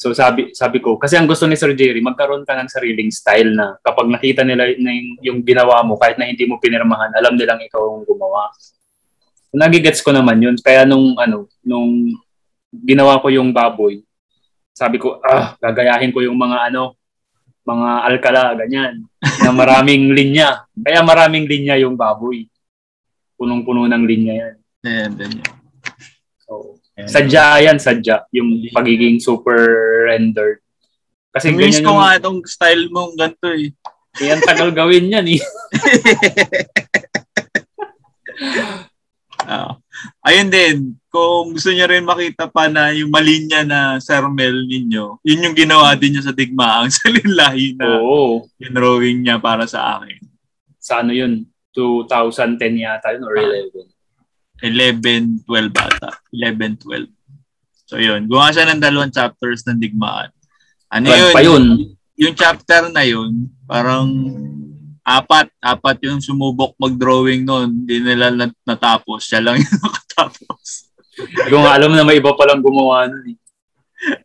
Speaker 2: So sabi sabi ko kasi ang gusto ni Sir Jerry magkaroon ka ng sariling style na kapag nakita nila na yung, yung ginawa mo kahit na hindi mo pinirmahan alam nilang ikaw ang gumawa. So, nagigets ko naman yun kaya nung ano nung ginawa ko yung baboy. Sabi ko, ah, gagayahin ko yung mga ano, mga alkala, ganyan, na maraming [LAUGHS] linya. Kaya maraming linya yung baboy. Punong-puno ng linya yan.
Speaker 1: Ayan, ganyan.
Speaker 2: So, sadya yan, sadya. Yung pagiging super rendered. Kasi
Speaker 1: Miss
Speaker 2: ganyan
Speaker 1: ko
Speaker 2: yung,
Speaker 1: nga itong style mong ganito eh.
Speaker 2: eh, ang tagal gawin yan eh. [LAUGHS]
Speaker 1: Ah. ayun din, kung gusto niya rin makita pa na yung malinya na sermel ninyo, yun yung ginawa din niya sa digmaang [LAUGHS] sa linlahi na
Speaker 2: Oo.
Speaker 1: yung drawing niya para sa akin.
Speaker 2: Sa ano yun? 2010 yata yun or 11.
Speaker 1: 11, 12 bata. 11, 12. So yun, gumawa siya ng dalawang chapters ng digmaan. Ano yun?
Speaker 2: pa yun.
Speaker 1: Yung chapter na yun, parang apat, apat yung sumubok mag-drawing noon. Hindi nila nat- natapos. Siya lang [LAUGHS] yung nakatapos.
Speaker 2: Hindi ko nga alam na may iba palang gumawa nun eh.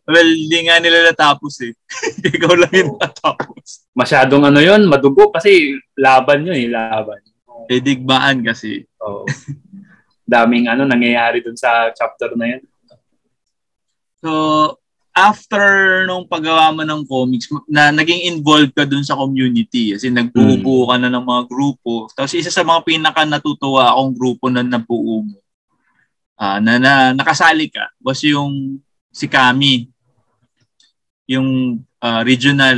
Speaker 1: Well, hindi nga nila natapos eh. [LAUGHS] Ikaw lang yung natapos.
Speaker 2: Masyadong ano yun, madugo kasi laban yun eh, laban.
Speaker 1: Eh, digmaan kasi.
Speaker 2: Oo. [LAUGHS] Daming ano nangyayari dun sa chapter na yun.
Speaker 1: So, after nung paggawa mo ng comics, na naging involved ka dun sa community. Kasi nagbubuo ka na ng mga grupo. Tapos isa sa mga pinaka natutuwa akong grupo na nabuo mo, ah, na, na nakasali ka, was yung si Kami. Yung ah, regional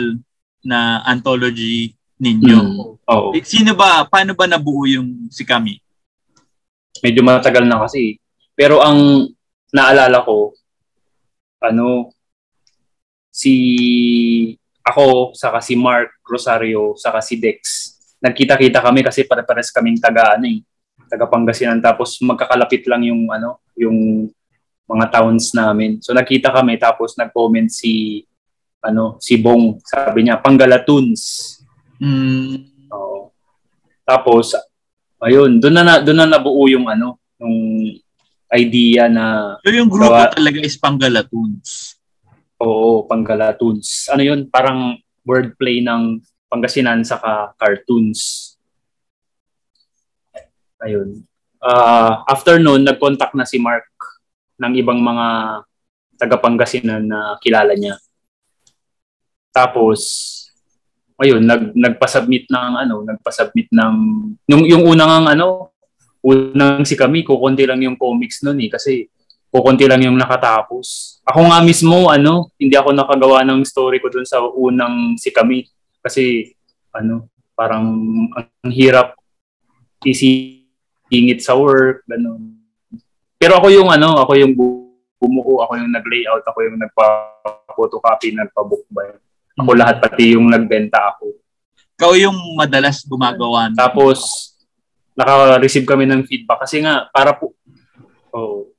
Speaker 1: na anthology ninyo.
Speaker 2: Mm. Oo.
Speaker 1: Eh, Sino ba, paano ba nabuo yung si Kami?
Speaker 2: Medyo matagal na kasi. Pero ang naalala ko, ano, si ako, saka si Mark Rosario, saka si Dex. Nagkita-kita kami kasi pare-pares kaming taga ano eh, taga Pangasinan tapos magkakalapit lang yung ano, yung mga towns namin. So nagkita kami tapos nag-comment si ano, si Bong. Sabi niya, Pangalatuns.
Speaker 1: Mm,
Speaker 2: Oo. Tapos ayun, doon na, na doon na nabuo yung ano, yung idea na
Speaker 1: so yung grupo
Speaker 2: Gawa-
Speaker 1: talaga is Pangalatuns.
Speaker 2: Oo, Pangalatuns. Ano yun? Parang wordplay ng Pangasinan saka cartoons. Ayun. Ah, after noon, nag-contact na si Mark ng ibang mga taga Pangasinan na kilala niya. Tapos, ayun, nag nagpa-submit ng ano, nagpa-submit ng yung yung unang ano, unang si kami, kukunti lang yung comics noon eh kasi kukunti lang yung nakatapos. Ako nga mismo, ano, hindi ako nakagawa ng story ko dun sa unang si kami. Kasi, ano, parang ang hirap isingit sa work, gano'n. Pero ako yung, ano, ako yung bu- bumuo, ako yung nag-layout, ako yung nagpa-photocopy, nagpa-bookbind. Ako lahat, pati yung nagbenta ako.
Speaker 1: Ikaw yung madalas gumagawa.
Speaker 2: Tapos, naka-receive kami ng feedback kasi nga, para po, oh,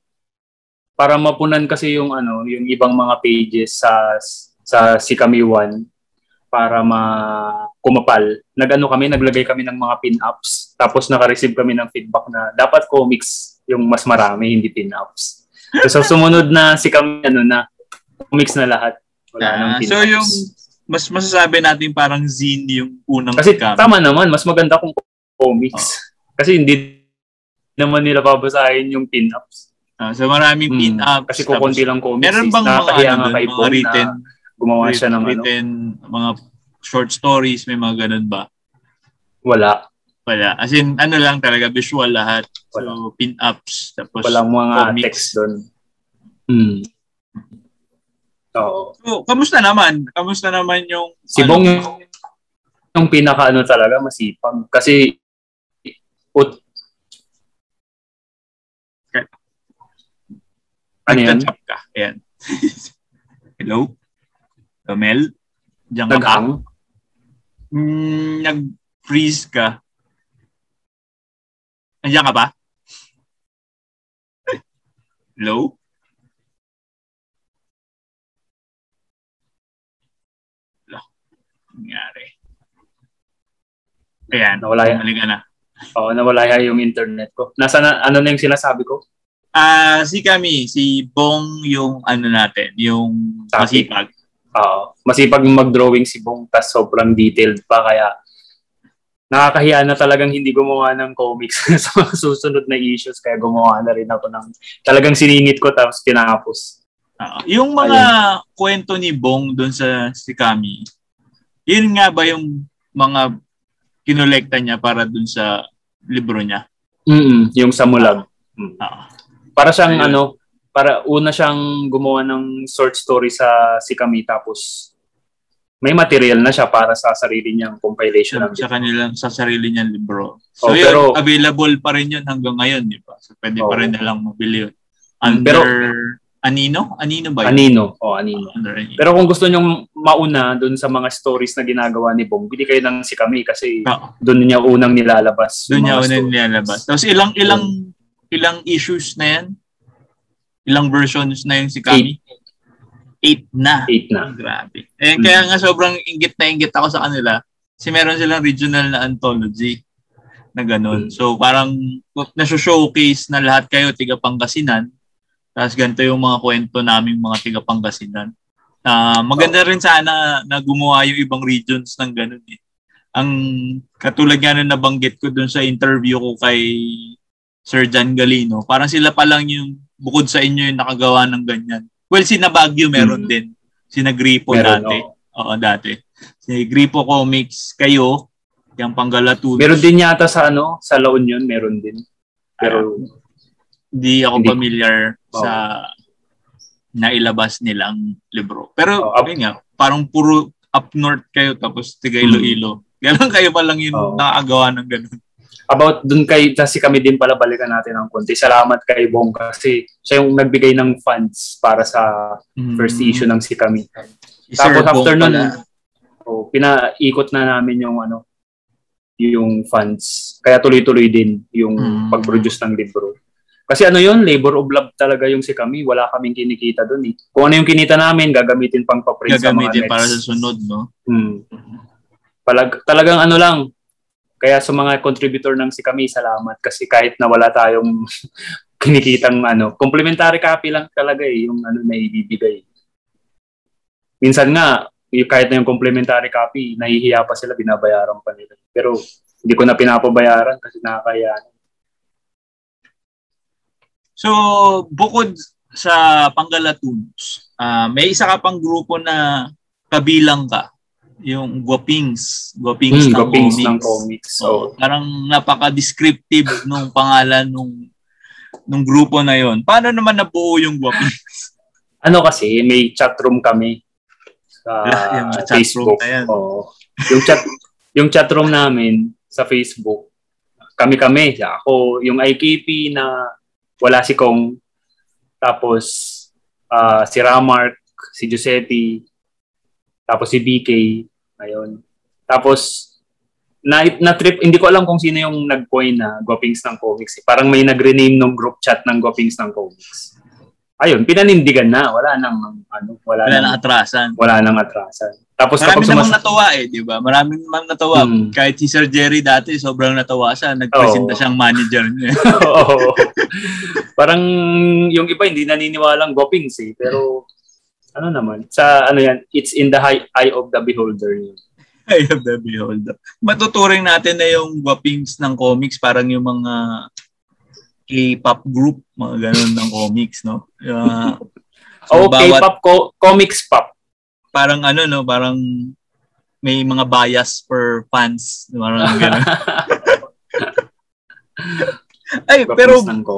Speaker 2: para mapunan kasi yung ano, yung ibang mga pages sa sa Sikami One para ma kumapal. Nagano kami, naglagay kami ng mga pin-ups. Tapos naka-receive kami ng feedback na dapat comics yung mas marami, hindi pin-ups. So, sumunod na si kami ano na comics na lahat. Wala
Speaker 1: Ah,
Speaker 2: nang
Speaker 1: so
Speaker 2: pin-ups.
Speaker 1: yung mas masasabi natin parang zine yung unang
Speaker 2: Kasi
Speaker 1: scam.
Speaker 2: tama naman, mas maganda kung comics. Kasi hindi naman nila babasahin yung pin-ups.
Speaker 1: Ah, so maraming
Speaker 2: Mm,
Speaker 1: pin-ups.
Speaker 2: Kasi kukunti lang comics.
Speaker 1: Meron
Speaker 2: eh.
Speaker 1: bang mga,
Speaker 2: Nakakahiya
Speaker 1: ano, dun, mga written,
Speaker 2: na gumawa siya ng ano.
Speaker 1: written, mga short stories, may mga ganun ba?
Speaker 2: Wala.
Speaker 1: Wala. As in, ano lang talaga, visual lahat. So, pin-ups. Tapos,
Speaker 2: Walang mga
Speaker 1: comics.
Speaker 2: text doon. Hmm. Oo.
Speaker 1: So, kamusta naman? Kamusta naman yung...
Speaker 2: Si
Speaker 1: ano,
Speaker 2: Bong yung, yung pinaka ano talaga masipag. Kasi ut, ano yan?
Speaker 1: ka. Ayan. [LAUGHS] Hello? Romel? Diyan ka ba?
Speaker 2: Naghang?
Speaker 1: Mm, nag-freeze ka. Andiyan ka ba? Hello? Nangyari. Ayan.
Speaker 2: Nawala yan.
Speaker 1: Bumalik ka na.
Speaker 2: Oo, nawala yan yung internet ko. Nasa na, ano na yung sinasabi ko?
Speaker 1: Ah, si kami, si Bong yung ano natin, yung
Speaker 2: Topic.
Speaker 1: masipag.
Speaker 2: Oo. masipag mag-drawing si Bong tas sobrang detailed pa kaya nakakahiya na talagang hindi gumawa ng comics [LAUGHS] sa mga susunod na issues kaya gumawa na rin ako ng talagang siningit ko tapos tinapos.
Speaker 1: Ah, yung mga kwento ni Bong doon sa si Kami, yun nga ba yung mga kinolekta niya para doon sa libro niya?
Speaker 2: Mm yung sa Mulag. Mm.
Speaker 1: Ah.
Speaker 2: Para siyang
Speaker 1: Ayun.
Speaker 2: ano, para una siyang gumawa ng short story sa si Kami tapos may material na siya para sa sarili niyang compilation
Speaker 1: sa,
Speaker 2: ng
Speaker 1: sa kanilang sa sarili niyang libro. So
Speaker 2: Oh,
Speaker 1: yun,
Speaker 2: pero-
Speaker 1: available pa rin yun hanggang ngayon, di ba? So pwede pa
Speaker 2: Oh.
Speaker 1: rin nilang mabili yun. Under
Speaker 2: pero-
Speaker 1: Anino? Anino ba yun?
Speaker 2: Anino. O, Anino.
Speaker 1: Under Anino.
Speaker 2: Pero kung gusto nyong mauna dun sa mga stories na ginagawa ni Bong, bili kayo ng si Kami kasi
Speaker 1: Oo.
Speaker 2: doon niya unang nilalabas.
Speaker 1: Doon niya
Speaker 2: mga
Speaker 1: una
Speaker 2: story.
Speaker 1: nilalabas. Tapos ilang ilang ilang issues na yan? Ilang versions na yung si Kami? Eight na.
Speaker 2: Eight na.
Speaker 1: Grabe. Eh,
Speaker 2: Mm.
Speaker 1: kaya nga sobrang inggit na inggit ako sa kanila. Kasi meron silang regional na anthology na ganun.
Speaker 2: Mm.
Speaker 1: So parang nasa-showcase na lahat kayo tiga Pangasinan. Tapos ganito yung mga kwento naming mga tiga Pangasinan. Ah, maganda rin sana na gumawa yung ibang regions ng ganun eh. Ang katulad nga nung nabanggit ko dun sa interview ko kay Sir John Galino, parang sila pa lang yung bukod sa inyo yung nakagawa ng ganyan. Well, si Nabagyo meron
Speaker 2: Mm.
Speaker 1: din. Si Nagripo
Speaker 2: Meron,
Speaker 1: dati.
Speaker 2: oo.
Speaker 1: Oo, dati. Si Gripo Comics, kayo, yung Panggalatunos.
Speaker 2: Meron din yata sa ano, sa La Union, meron din. Pero
Speaker 1: Hindi ako
Speaker 2: Hindi.
Speaker 1: familiar
Speaker 2: Oo.
Speaker 1: sa nailabas nilang libro. Pero,
Speaker 2: Oo, up-
Speaker 1: yun nga, parang puro up north kayo tapos tiga Iloilo. Ganon kayo pa lang yung
Speaker 2: Oo.
Speaker 1: nakagawa ng ganun.
Speaker 2: about dun kay kasi kami din pala balikan natin ng konti. Salamat kay Bong kasi siya yung nagbigay ng funds para sa first issue ng si kami.
Speaker 1: Sir
Speaker 2: Tapos after nun, oh, pinaikot na namin yung ano yung funds. Kaya tuloy-tuloy din yung
Speaker 1: Mm.
Speaker 2: pag-produce ng libro. Kasi ano yun, labor of love talaga yung si kami. Wala kaming kinikita dun eh. Kung ano yung kinita namin, gagamitin pang paprint sa mga
Speaker 1: gagamitin para sa sunod, no?
Speaker 2: Hmm. Palag, talagang ano lang, kaya sa mga contributor ng si kami, salamat kasi kahit na wala tayong [LAUGHS] kinikitang ano, complementary copy lang talaga eh, yung ano na ibibigay. Minsan nga, kahit na yung complementary copy, nahihiya pa sila, binabayaran pa nila. Pero hindi ko na pinapabayaran kasi nakakaya.
Speaker 1: So, bukod sa Panggalatunos, ah, may isa ka pang grupo na kabilang ka, yung Guapings. Guapings
Speaker 2: Hmm,
Speaker 1: ng
Speaker 2: Gopings
Speaker 1: comics.
Speaker 2: ng comics.
Speaker 1: So,
Speaker 2: So,
Speaker 1: parang napaka-descriptive [LAUGHS] nung pangalan nung nung grupo na yon. Paano naman nabuo yung Guapings? [LAUGHS]
Speaker 2: ano kasi, may chat room kami sa [LAUGHS]
Speaker 1: Yung chat room
Speaker 2: Facebook.
Speaker 1: na yan.
Speaker 2: Oo. Yung chat yung chat room namin sa Facebook. Kami-kami, ako, yung IKP na wala si Kong, tapos ah, si Ramark, si Giuseppe, tapos si BK, ayun. Tapos na, na trip, hindi ko alam kung sino yung nag-coin na Gopings ng Comics. Parang may nag-rename ng group chat ng Gopings ng Comics. Ayun, pinanindigan na. Wala nang, ano, wala,
Speaker 1: Wala
Speaker 2: nang,
Speaker 1: nang atrasan.
Speaker 2: wala nang atrasan. Tapos
Speaker 1: Marami
Speaker 2: kapag sumas-
Speaker 1: natuwa eh, di ba? Marami namang natuwa.
Speaker 2: Hmm.
Speaker 1: Kahit si Sir Jerry dati, sobrang natuwa siya. Nagpresenta
Speaker 2: Oo.
Speaker 1: siyang manager niya. [LAUGHS]
Speaker 2: Oo. Parang yung iba hindi naniniwalang gopings eh. Pero ano naman, sa ano yan, it's in the high eye of the beholder yun.
Speaker 1: I have the beholder. Matuturing natin na yung guapings ng comics, parang yung mga K-pop group, mga ganun ng comics, no? Uh, [LAUGHS] so,
Speaker 2: okay,
Speaker 1: bawat,
Speaker 2: pop, co- comics pop.
Speaker 1: Parang ano, no? Parang may mga bias per fans. Parang ganun. [LAUGHS] Ay,
Speaker 2: Guapings
Speaker 1: pero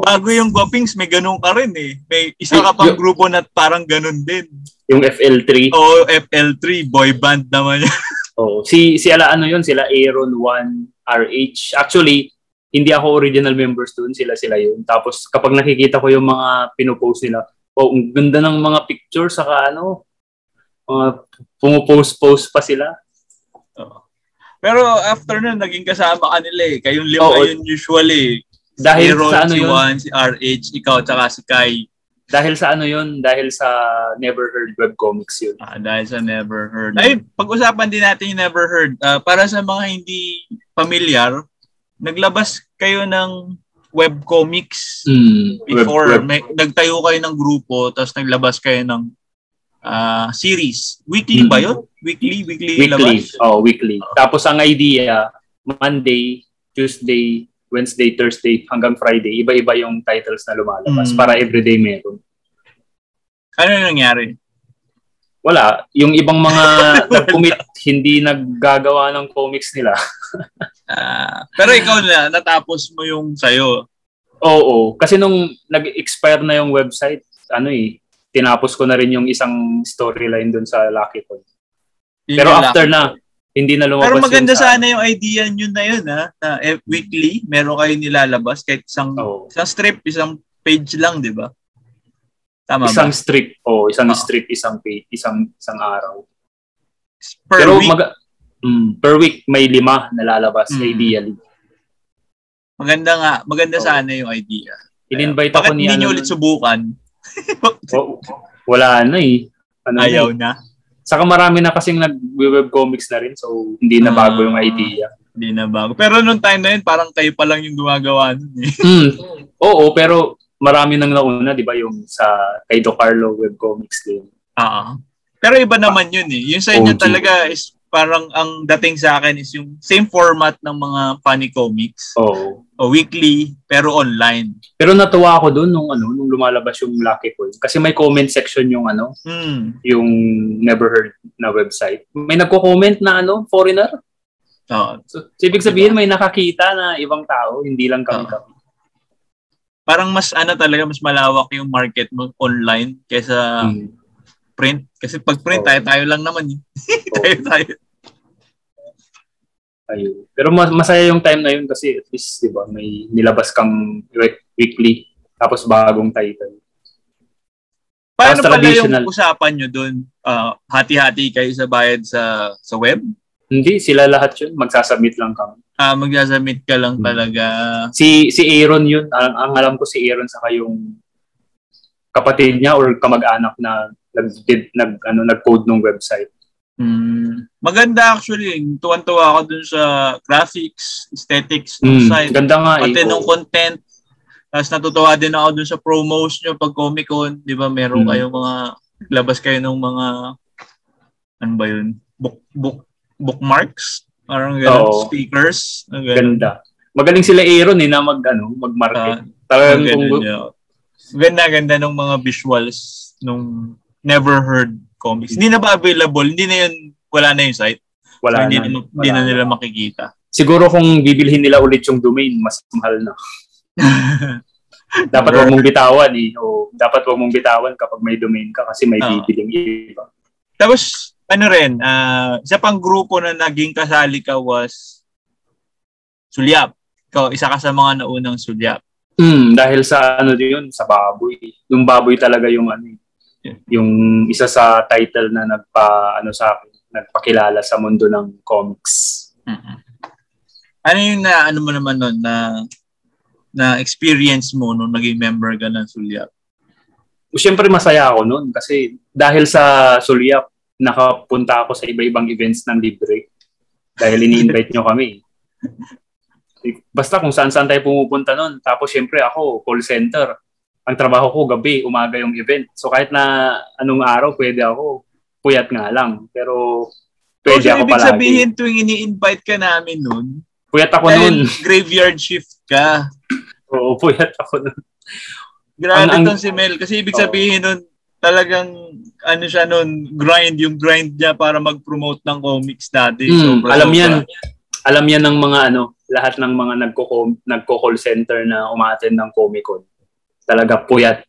Speaker 1: bago yung guapings, may ganun ka rin eh. May isa ka pang grupo na parang ganun din.
Speaker 2: Yung FL3.
Speaker 1: O FL3, boy band naman yan. [LAUGHS]
Speaker 2: Oh, si si ala ano yun, sila Aaron 1 RH. Actually, hindi ako original members doon, sila sila yun. Tapos kapag nakikita ko yung mga pinopost nila, oh, ang ganda ng mga picture saka ano, mga pumopost-post pa sila.
Speaker 1: Pero after nun, naging kasama ka nila eh. Kayong lima
Speaker 2: Oo.
Speaker 1: yun usually.
Speaker 2: Dahil
Speaker 1: Aaron,
Speaker 2: sa ano
Speaker 1: si? Juan, si RH, ikaw, tsaka si Kai.
Speaker 2: Dahil sa ano yun? Dahil sa Never Heard webcomics yun.
Speaker 1: Ah, dahil sa Never Heard. Ay, pag-usapan din natin yung Never Heard. Ah, para sa mga hindi familiar, naglabas kayo ng webcomics
Speaker 2: Mm,
Speaker 1: before. May, nagtayo kayo ng grupo, tapos naglabas kayo ng ah, series. Weekly ba
Speaker 2: Mm.
Speaker 1: yun? Weekly? Weekly,
Speaker 2: weekly.
Speaker 1: labas?
Speaker 2: Oh, weekly. Tapos ang idea, Monday, Tuesday, Wednesday, Thursday, hanggang Friday, iba-iba yung titles na lumalabas
Speaker 1: Mm.
Speaker 2: para everyday meron.
Speaker 1: Ano yung nangyari?
Speaker 2: Wala. Yung ibang mga [LAUGHS] nag-commit, hindi naggagawa ng comics nila. [LAUGHS]
Speaker 1: Ah, pero ikaw na, natapos mo yung sayo.
Speaker 2: Oo. Kasi nung nag-expire na yung website, ano eh, tinapos ko na rin yung isang storyline dun sa Lucky Pod.
Speaker 1: Yun
Speaker 2: Pero
Speaker 1: yung
Speaker 2: after
Speaker 1: lucky.
Speaker 2: na, hindi na lumabas
Speaker 1: Pero maganda
Speaker 2: yun sa-
Speaker 1: sana yung idea nyo na yun, ha? Na eh, weekly, meron kayo nilalabas kahit isang,
Speaker 2: Oo.
Speaker 1: isang strip, isang page lang, di ba? Tama
Speaker 2: isang
Speaker 1: ba?
Speaker 2: strip. Oh, isang
Speaker 1: Oo.
Speaker 2: strip, isang page, isang isang araw.
Speaker 1: Per
Speaker 2: Pero
Speaker 1: week,
Speaker 2: mag- mm, per week may lima nalalabas
Speaker 1: Mm.
Speaker 2: ideally.
Speaker 1: maganda nga. Maganda
Speaker 2: Oo.
Speaker 1: sana yung idea.
Speaker 2: In-invite ako
Speaker 1: Bakit
Speaker 2: ni
Speaker 1: hindi nyo
Speaker 2: ano,
Speaker 1: ulit subukan?
Speaker 2: Wala na eh. Ano na
Speaker 1: Ayaw
Speaker 2: eh.
Speaker 1: na.
Speaker 2: Saka marami na kasing nag-web comics na rin so hindi na bago yung
Speaker 1: Ah.
Speaker 2: idea.
Speaker 1: Hindi na bago. Pero nung time na yun, parang kayo pa lang yung gumagawa nun eh. [LAUGHS]
Speaker 2: Mm. Oo, pero marami nang nauna, 'di ba, yung sa kay Do Carlo web comics din.
Speaker 1: Oo. Pero iba naman yun eh. Yung sa inyo
Speaker 2: OG.
Speaker 1: talaga is parang ang dating sa akin is yung same format ng mga funny comics.
Speaker 2: Oo.
Speaker 1: O weekly, pero online.
Speaker 2: Pero natuwa ako doon nung ano, nung lumalabas yung Lucky Coin kasi may comment section yung ano,
Speaker 1: Hmm.
Speaker 2: yung Never Heard na website. May nagko-comment na ano, foreigner.
Speaker 1: Oo.
Speaker 2: So, ibig sabihin may nakakita na ibang tao, hindi lang kami
Speaker 1: Oo.
Speaker 2: kami.
Speaker 1: Parang mas ano talaga, mas malawak yung market mo online kaysa
Speaker 2: Mm.
Speaker 1: print. Kasi pag print,
Speaker 2: Oo.
Speaker 1: tayo-tayo lang naman eh. [LAUGHS]
Speaker 2: Oo.
Speaker 1: tayo-tayo.
Speaker 2: Ayun. Pero mas masaya yung time na yun kasi at least, di ba, may nilabas kang week- weekly tapos bagong title.
Speaker 1: Paano
Speaker 2: Tapos
Speaker 1: pala yung usapan nyo doon? Ah, hati-hati kayo sa bayad sa sa web?
Speaker 2: Hindi, sila lahat yun. Magsasubmit lang kami.
Speaker 1: Ah, magsasubmit ka lang
Speaker 2: Hmm.
Speaker 1: talaga.
Speaker 2: Si si Aaron yun. Ang, ang alam ko si Aaron saka yung kapatid niya or kamag-anak na nag, did, nag ano nag-code ng website.
Speaker 1: Hmm. Maganda actually. Tuwan-tuwa ako dun sa graphics, aesthetics ng
Speaker 2: Mm,
Speaker 1: site.
Speaker 2: ganda nga eh.
Speaker 1: Pati nung
Speaker 2: Oo.
Speaker 1: content. Tapos natutuwa din ako dun sa promos nyo pag Comic Con. Di ba meron
Speaker 2: Mm.
Speaker 1: kayong mga, labas kayo ng mga, ano ba yun? Book, book, bookmarks? Parang gano'n.
Speaker 2: Oo.
Speaker 1: Stickers. Ang ganun.
Speaker 2: Ganda. Magaling sila Aaron eh na mag ano, mag-market.
Speaker 1: Ah,
Speaker 2: Talagang
Speaker 1: Ang
Speaker 2: kung.
Speaker 1: Ganda, ganda ng mga visuals nung never heard comics. Hindi na ba available? Hindi na yun, wala na yung site.
Speaker 2: wala
Speaker 1: so, hindi,
Speaker 2: na.
Speaker 1: hindi na nila makikita.
Speaker 2: Siguro kung bibilhin nila ulit yung domain, mas mahal na. [LAUGHS] Dapat wag mong bitawan eh. O, dapat wag mong bitawan kapag may domain ka kasi may
Speaker 1: Oo.
Speaker 2: bibiling iba.
Speaker 1: Tapos, ano rin, ah, isa pang grupo na naging kasali ka was Sulyap. Ikaw, isa ka sa mga naunang Sulyap.
Speaker 2: Hmm, dahil sa ano din yun, sa baboy. Yung baboy talaga yung ano eh. Yung isa sa title na nagpa ano sa akin, nagpakilala sa mundo ng comics.
Speaker 1: Ano yung na, ano mo naman nun, na, na experience mo nung naging member ka ng Sulyap?
Speaker 2: Siyempre masaya ako noon kasi dahil sa Sulyap, nakapunta ako sa iba-ibang events ng libre. Dahil ini-invite nyo kami. [LAUGHS] Basta kung saan-saan tayo pumupunta noon. Tapos siyempre ako, call center. Ang trabaho ko gabi, umaga yung event. So kahit na anong araw, pwede ako. Puyat nga lang. Pero pwede
Speaker 1: so,
Speaker 2: ako
Speaker 1: ibig
Speaker 2: palagi.
Speaker 1: sabihin, tuwing ini-invite ka namin nun,
Speaker 2: Puyat ako noon.
Speaker 1: dahil graveyard shift ka. [LAUGHS]
Speaker 2: Oo, puyat ako noon.
Speaker 1: Grabe
Speaker 2: Ang-
Speaker 1: tong si Mel. Kasi ibig sabihin nun, talagang, ano siya nun, grind, yung grind niya para mag-promote ng comics dati.
Speaker 2: Hmm,
Speaker 1: Sobra,
Speaker 2: alam
Speaker 1: sobra.
Speaker 2: yan. Alam yan ng mga ano, lahat ng mga nagko nagko-call center na umaten ng Comic Con. Talaga puyat.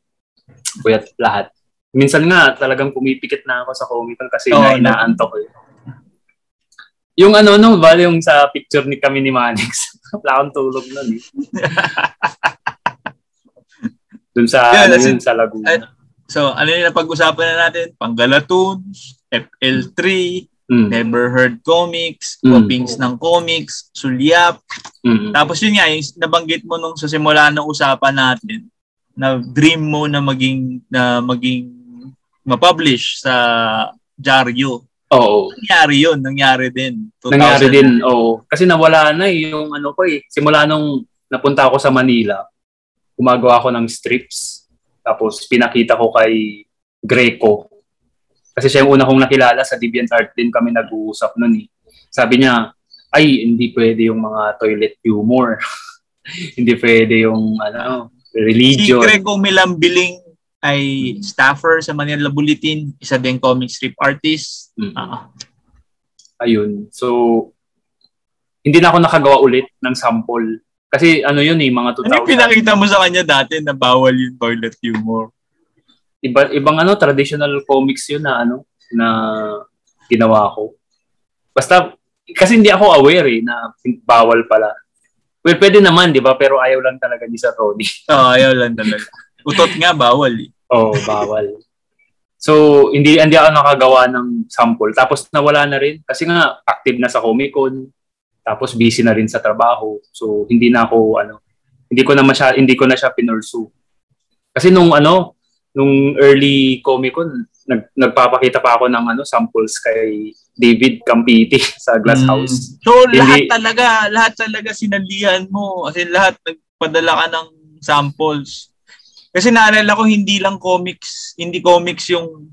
Speaker 2: Puyat lahat. Minsan nga talagang pumipikit na ako sa Comic Con kasi
Speaker 1: Oo,
Speaker 2: na inaantok ko. eh. Yung ano no, bali yung sa picture ni kami ni Manix. [LAUGHS] Wala akong tulog nun eh. [LAUGHS] Dun sa,
Speaker 1: Yeah,
Speaker 2: ano yun, sa Laguna.
Speaker 1: Ay, So, ano yung napag-usapan na natin? Panggalatoons, FL3,
Speaker 2: Mm.
Speaker 1: Never Heard Comics,
Speaker 2: Mm.
Speaker 1: Copings ng Comics, Sulyap.
Speaker 2: Mm.
Speaker 1: Tapos yun nga, yung nabanggit mo nung sa simula ng usapan natin, na dream mo na maging na maging ma-publish sa Jaryo.
Speaker 2: Oo.
Speaker 1: Nangyari yun, nangyari din. 2000.
Speaker 2: Nangyari din, oo. Kasi nawala na eh, yung ano ko eh. Simula nung napunta ako sa Manila, gumagawa ako ng strips. Tapos pinakita ko kay Greco. Kasi siya yung una kong nakilala sa DeviantArt din kami nag-uusap nun eh. Sabi niya, ay, hindi pwede yung mga toilet humor. [LAUGHS] hindi pwede yung ano,
Speaker 1: Si
Speaker 2: religion.
Speaker 1: Greco Milambiling ay staffer sa Manila Bulletin, isa din comic strip artist.
Speaker 2: Mm.
Speaker 1: Ah,
Speaker 2: Ayun. So, hindi na ako nakagawa ulit ng sample. Kasi ano yun eh, mga 2000.
Speaker 1: ano yung pinakita mo sa kanya dati na bawal yung toilet humor?
Speaker 2: Iba, ibang ano, traditional comics yun na ano, na ginawa ko. Basta, kasi hindi ako aware eh, na bawal pala. Well, pwede naman, di ba? Pero ayaw lang talaga ni Sir Ronnie. [LAUGHS]
Speaker 1: Oo, oh, ayaw lang talaga. Utot nga, bawal eh.
Speaker 2: Oo, oh, bawal. So, hindi hindi ako nakagawa ng sample. Tapos nawala na rin kasi nga active na sa Comic Con. Tapos busy na rin sa trabaho. So, hindi na ako ano, hindi ko na masya, hindi ko na siya pinursu. Kasi nung ano, nung early Comic Con, nag, nagpapakita pa ako ng ano samples kay David Campiti [LAUGHS] sa Glass
Speaker 1: Mm.
Speaker 2: House.
Speaker 1: So, lahat
Speaker 2: Hindi-
Speaker 1: talaga, lahat talaga sinalihan mo. Kasi lahat nagpadala ka ng samples. Kasi naalala ko, hindi lang comics, hindi comics yung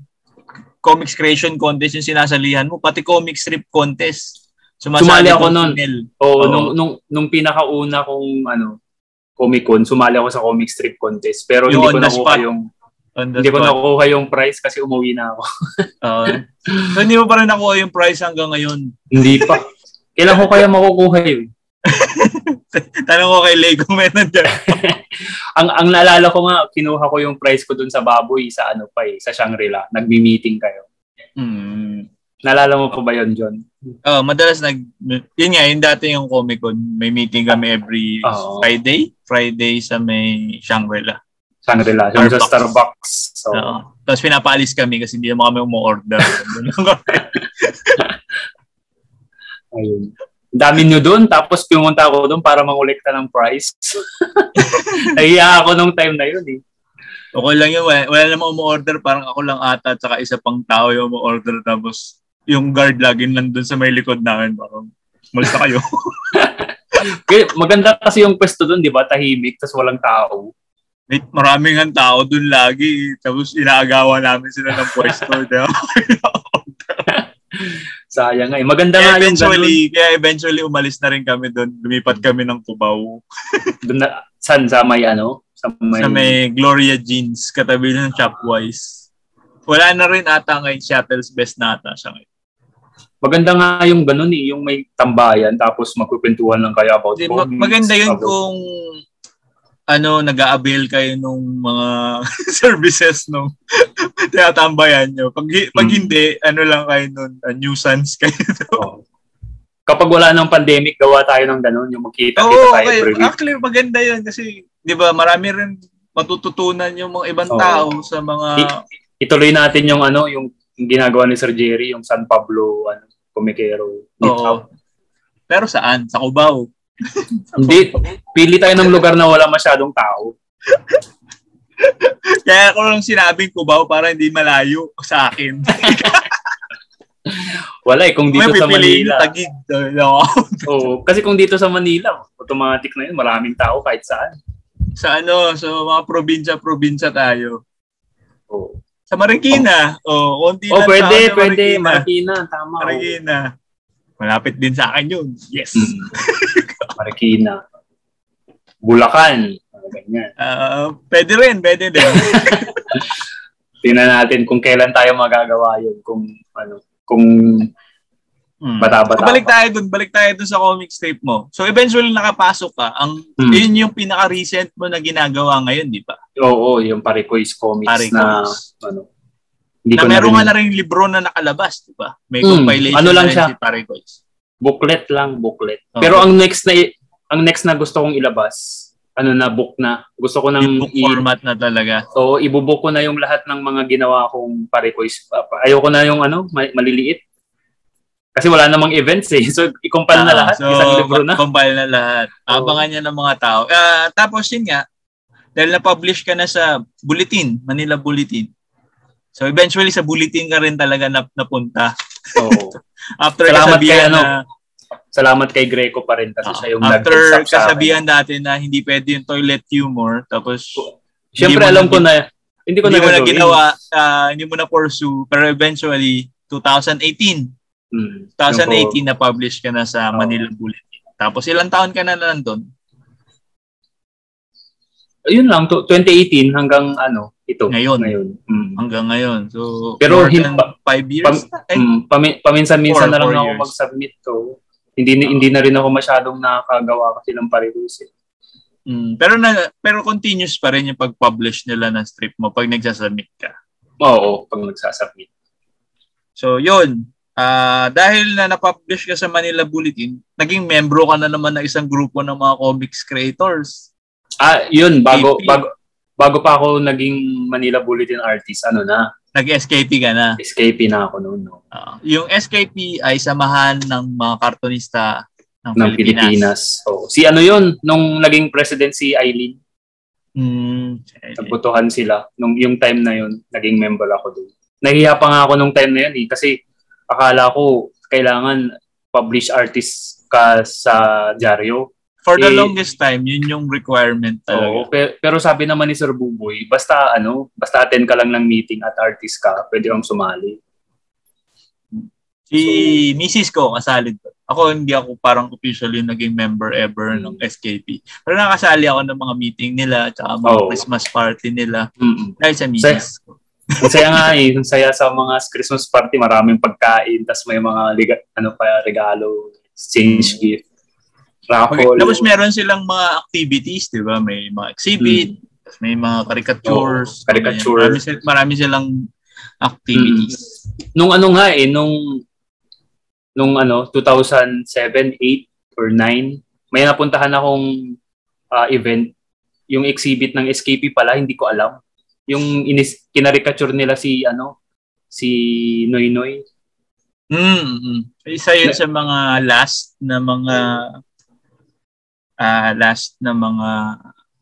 Speaker 1: comics creation contest yung sinasalihan mo, pati comic strip contest.
Speaker 2: Sumali ako
Speaker 1: Nel.
Speaker 2: Oo,
Speaker 1: Oo.
Speaker 2: nung nung nung pinakauna kong ano Comic Con, sumali ako sa comic strip contest. Pero
Speaker 1: Yung
Speaker 2: hindi ko nakuha yung
Speaker 1: On the
Speaker 2: hindi ko
Speaker 1: spot.
Speaker 2: nakuha yung prize kasi umuwi na ako. [LAUGHS]
Speaker 1: So, hindi mo pa rin nakuha yung prize hanggang ngayon.
Speaker 2: hindi pa. Kailan ko kaya makukuha yun? [LAUGHS]
Speaker 1: Tanong ko kay Lego Manager. [LAUGHS]
Speaker 2: ang ang naalala ko nga, kinuha ko yung prize ko dun sa baboy sa ano pa eh, sa Shangri-La. Nagmi-meeting kayo.
Speaker 1: hmm.
Speaker 2: Naalala mo pa ba yun, John?
Speaker 1: Oh, madalas nag yun nga, yung dati yung Comic Con, may meeting kami every
Speaker 2: Oo.
Speaker 1: Friday, Friday sa may Shangri-La.
Speaker 2: Shangri-La, yung sa
Speaker 1: Starbucks.
Speaker 2: So,
Speaker 1: Oo. Tapos pinapaalis kami kasi hindi naman kami umu-order. Doon [LAUGHS]
Speaker 2: ayun. Dami nyo dun, tapos pumunta ako dun para mangolekta ng prize. [LAUGHS] Nahiya ako nung time na yun eh.
Speaker 1: okay lang yun. Wala, wala namang umu-order. Parang ako lang ata at saka isa pang tao yung umu-order. Tapos yung guard lagi nandun sa may likod namin. Parang, malis na kayo. [LAUGHS]
Speaker 2: Maganda kasi yung pwesto dun, di ba? Tahimik, tapos walang tao.
Speaker 1: May maraming ang tao dun lagi. Tapos inaagawan namin sila ng pwesto. [LAUGHS]
Speaker 2: Sayang nga eh. Maganda
Speaker 1: kaya
Speaker 2: nga yung ganun.
Speaker 1: eventually, kaya eventually umalis na rin kami dun. Lumipat kami ng Cubao. [LAUGHS]
Speaker 2: Dun na, san sa may ano? Sa may,
Speaker 1: Sa may Gloria Jeans, katabi ng Shopwise. Wala na rin ata ngayon Shuttle's Best na ata siya ngayon.
Speaker 2: Maganda nga yung ganun eh, yung may tambayan tapos magkukwentuhan lang kayo about
Speaker 1: Di, ma-
Speaker 2: comics,
Speaker 1: maganda yun
Speaker 2: about-
Speaker 1: kung ano, nag-a-avail kayo nung mga [LAUGHS] services nung [LAUGHS] tinatambayan nyo. Pag, pag
Speaker 2: Mm.
Speaker 1: hindi, ano lang kayo nun, uh, nuisance kayo. [LAUGHS]
Speaker 2: Oo. Kapag wala ng pandemic, gawa tayo ng ganun, yung magkita-kita
Speaker 1: Oo,
Speaker 2: tayo
Speaker 1: okay.
Speaker 2: every week.
Speaker 1: Actually, maganda yun kasi, di ba, marami rin matututunan yung mga ibang
Speaker 2: Oo.
Speaker 1: tao sa mga...
Speaker 2: Ituloy natin yung ano, yung, yung ginagawa ni Sir Jerry, yung San Pablo, ano, Comikero.
Speaker 1: Oo. Pero saan? Sa Cubao. [LAUGHS]
Speaker 2: Hindi, pili tayo ng lugar na wala masyadong tao. [LAUGHS]
Speaker 1: Kaya ako lang sinabing Cubao para hindi malayo sa akin. [LAUGHS]
Speaker 2: Wala eh, kung dito
Speaker 1: May
Speaker 2: sa Manila.
Speaker 1: tagig. No.
Speaker 2: Oo, kasi kung dito sa Manila, automatic na yun, maraming tao kahit saan.
Speaker 1: sa ano, sa mga probinsya-probinsya tayo.
Speaker 2: Oo.
Speaker 1: Sa Marikina. Oh, konti
Speaker 2: Oh,
Speaker 1: lang
Speaker 2: pwede,
Speaker 1: sa
Speaker 2: pwede.
Speaker 1: Marikina.
Speaker 2: Marikina, tama.
Speaker 1: Marikina. Malapit din sa akin yun. Yes.
Speaker 2: Mm. Marikina. Bulacan. Ganyan.
Speaker 1: Ah, pwede rin, pwede din. [LAUGHS]
Speaker 2: Tingnan natin kung kailan tayo magagawa yun. Kung ano, kung
Speaker 1: Hmm.
Speaker 2: Bata-bata
Speaker 1: Balik
Speaker 2: pa.
Speaker 1: tayo dun, balik tayo dun sa comic strip mo. So eventually nakapasok ka. Ang
Speaker 2: Hmm.
Speaker 1: yun yung pinaka-recent mo na ginagawa ngayon, di ba?
Speaker 2: oo, yung Paricois comics
Speaker 1: Pare
Speaker 2: na ano. Hindi
Speaker 1: Na meron nga na rin libro na nakalabas, di ba? May
Speaker 2: Hmm,
Speaker 1: compilation
Speaker 2: ano lang siya?
Speaker 1: si Paricois.
Speaker 2: Booklet lang, booklet.
Speaker 1: Oo.
Speaker 2: Pero ang next na ang next na gusto kong ilabas, ano na book na. Gusto ko nang
Speaker 1: book
Speaker 2: i-
Speaker 1: format na talaga.
Speaker 2: So, ibubook ko na yung lahat ng mga ginawa kong Paricois. Ayoko na yung ano, ma- maliliit. Kasi wala namang events eh. [LAUGHS] So, i-compile na
Speaker 1: Ah,
Speaker 2: lahat.
Speaker 1: so,
Speaker 2: isang libro na.
Speaker 1: Compile na lahat. [LAUGHS] Abangan niya ng mga tao. Ah, tapos yun nga, dahil na-publish ka na sa Bulletin, Manila Bulletin. So eventually sa Bulletin ka rin talaga nap napunta.
Speaker 2: Oo. [LAUGHS]
Speaker 1: After
Speaker 2: Salamat
Speaker 1: kasabihan
Speaker 2: kay ano,
Speaker 1: na,
Speaker 2: Salamat kay Greco pa rin kasi
Speaker 1: Ah,
Speaker 2: siya yung
Speaker 1: after kasabihan dati na hindi pwede yung toilet humor, tapos
Speaker 2: Siyempre alam
Speaker 1: na
Speaker 2: ko na, hindi ko
Speaker 1: hindi
Speaker 2: na
Speaker 1: mo na ginawa, ah, hindi mo na pursue, pero eventually 2018,
Speaker 2: Hmm.
Speaker 1: 2018 na publish ka na sa. Manila Bulletin. Tapos ilang taon ka na nandun?
Speaker 2: Ayun lang, to, 2018 hanggang ano, ito.
Speaker 1: Ngayon.
Speaker 2: Ngayon. Mm.
Speaker 1: Hanggang ngayon. So,
Speaker 2: Pero hin- pa-
Speaker 1: five years?
Speaker 2: pam-?
Speaker 1: Eh,
Speaker 2: Mm, pami- paminsan-minsan na lang ako
Speaker 1: years.
Speaker 2: mag-submit to. Hindi ni- hindi na rin ako masyadong nakakagawa kasi ng parehas eh.
Speaker 1: mm, pero na pero continuous pa rin yung pag-publish nila ng strip mo pag nagsasubmit ka.
Speaker 2: Oo, pag nagsasubmit.
Speaker 1: So, yun. Ah, dahil na na-publish ka sa Manila Bulletin, naging membro ka na naman ng isang grupo ng mga comics creators.
Speaker 2: Ah, yun, bago,
Speaker 1: AP.
Speaker 2: bago, bago pa ako naging Manila Bulletin artist, ano na,
Speaker 1: Nag-SKP ka na.
Speaker 2: escape na ako noon. No?
Speaker 1: Ah, yung SKP ay samahan ng mga kartonista ng,
Speaker 2: ng
Speaker 1: Pilipinas.
Speaker 2: Pilipinas. Oh, si ano yun, nung naging president si Eileen,
Speaker 1: Mm,
Speaker 2: nagbotohan sila. Nung yung time na yun, naging member ako doon. Nahiya pa nga ako nung time na yun eh, kasi akala ko kailangan publish artist ka sa dyaryo.
Speaker 1: For the
Speaker 2: Eh,
Speaker 1: longest time, yun yung requirement
Speaker 2: Oo,
Speaker 1: talaga.
Speaker 2: pe- pero sabi naman ni Sir Buboy, basta ano, basta attend ka lang ng meeting at artist ka, pwede kang sumali.
Speaker 1: Si Mrs. ko, kasali doon. Ako, hindi ako parang officially naging member ever
Speaker 2: Hmm.
Speaker 1: ng SKP. Pero nakasali ako ng mga meeting nila, tsaka mga
Speaker 2: Oo.
Speaker 1: Christmas party nila.
Speaker 2: Mm-mm.
Speaker 1: Dahil sa Mrs. ko.
Speaker 2: Ang saya nga [LAUGHS] eh, ang saya sa mga Christmas party, maraming pagkain, tas may mga liga, ano pa, regalo, exchange gift,
Speaker 1: Okay.
Speaker 2: raffle.
Speaker 1: Tapos meron silang mga activities, di ba? May mga exhibit, tapos may mga caricatures.
Speaker 2: Oo, caricature.
Speaker 1: Marami, sil- marami silang activities.
Speaker 2: nung ano nga eh, nung nung ano, 2007, 8 or 9, may napuntahan akong ah, event. Yung exhibit ng SKP pala, hindi ko alam. Yung inis, kinarikature nila si ano, si Noy Noy.
Speaker 1: Mm, mm. Isa yun sa mga last na mga ah last na mga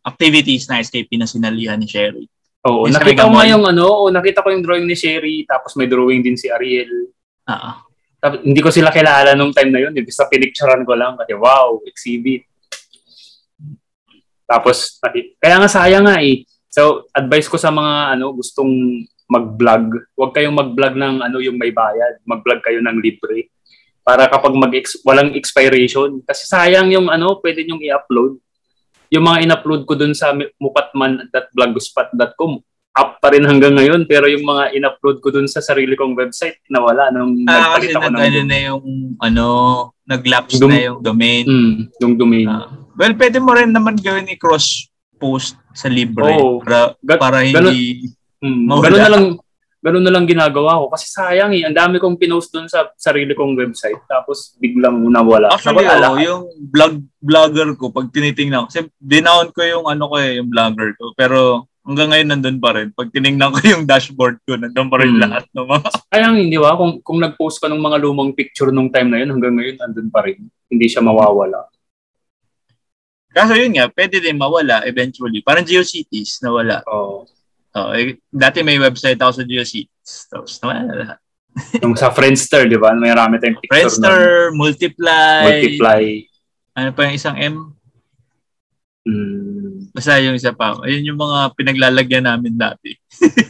Speaker 1: activities na SKP na sinalihan ni Sherry.
Speaker 2: Oo,
Speaker 1: sa
Speaker 2: nakita ko yung ano, oo, nakita ko yung drawing ni Sherry, tapos may drawing din si Ariel.
Speaker 1: Ah,
Speaker 2: Tapos, hindi ko sila kilala nung time na yun. Eh. Basta pinicturean ko lang kasi wow, exhibit. Tapos, kaya nga sayang nga eh. So, advice ko sa mga ano gustong mag-vlog, huwag kayong mag-vlog ng ano yung may bayad. Mag-vlog kayo ng libre. Para kapag mag walang expiration. Kasi sayang yung ano, pwede nyong i-upload. Yung mga in-upload ko dun sa mupatman.blogspot.com, up pa rin hanggang ngayon. Pero yung mga in-upload ko dun sa sarili kong website, nawala nung
Speaker 1: ah
Speaker 2: nagpalit ako ng
Speaker 1: ano na yung ano, nag-lapse
Speaker 2: Dum-
Speaker 1: na yung domain.
Speaker 2: Mm, yung domain.
Speaker 1: Ah. well, pwede mo rin naman gawin i-cross post sa libre
Speaker 2: Oo.
Speaker 1: para,
Speaker 2: Ga-
Speaker 1: para hindi
Speaker 2: Mm,
Speaker 1: Mawala.
Speaker 2: ganun na lang ganun na lang ginagawa ko kasi sayang eh. Ang dami kong pinost doon sa sarili kong website tapos biglang nawala.
Speaker 1: Actually,
Speaker 2: nawala
Speaker 1: oh, yung vlog vlogger ko, pag tinitingnan ko, kasi dinown ko yung ano ko eh, yung vlogger ko. Pero hanggang ngayon nandun pa rin. Pag tiningnan ko [LAUGHS] yung dashboard ko, nandun pa rin
Speaker 2: Hmm.
Speaker 1: lahat ng [LAUGHS] mga...
Speaker 2: Sayang hindi ba kung kung nag-post ka ng mga lumang picture nung time na yun hanggang ngayon andun pa rin. Hindi siya mawawala.
Speaker 1: Kaso yun nga, pwede din mawala eventually. Parang GeoCities, nawala.
Speaker 2: Oh,
Speaker 1: Oh, eh, dati may website ako sa GeoCities. Tapos nawala lahat.
Speaker 2: yung sa Friendster, 'di ba? May marami tayong picture
Speaker 1: Friendster,
Speaker 2: nun.
Speaker 1: Multiply,
Speaker 2: Multiply.
Speaker 1: ano pa yung isang M?
Speaker 2: Mm,
Speaker 1: Basta yung isa pa. Ayun yung mga pinaglalagyan namin dati. [LAUGHS]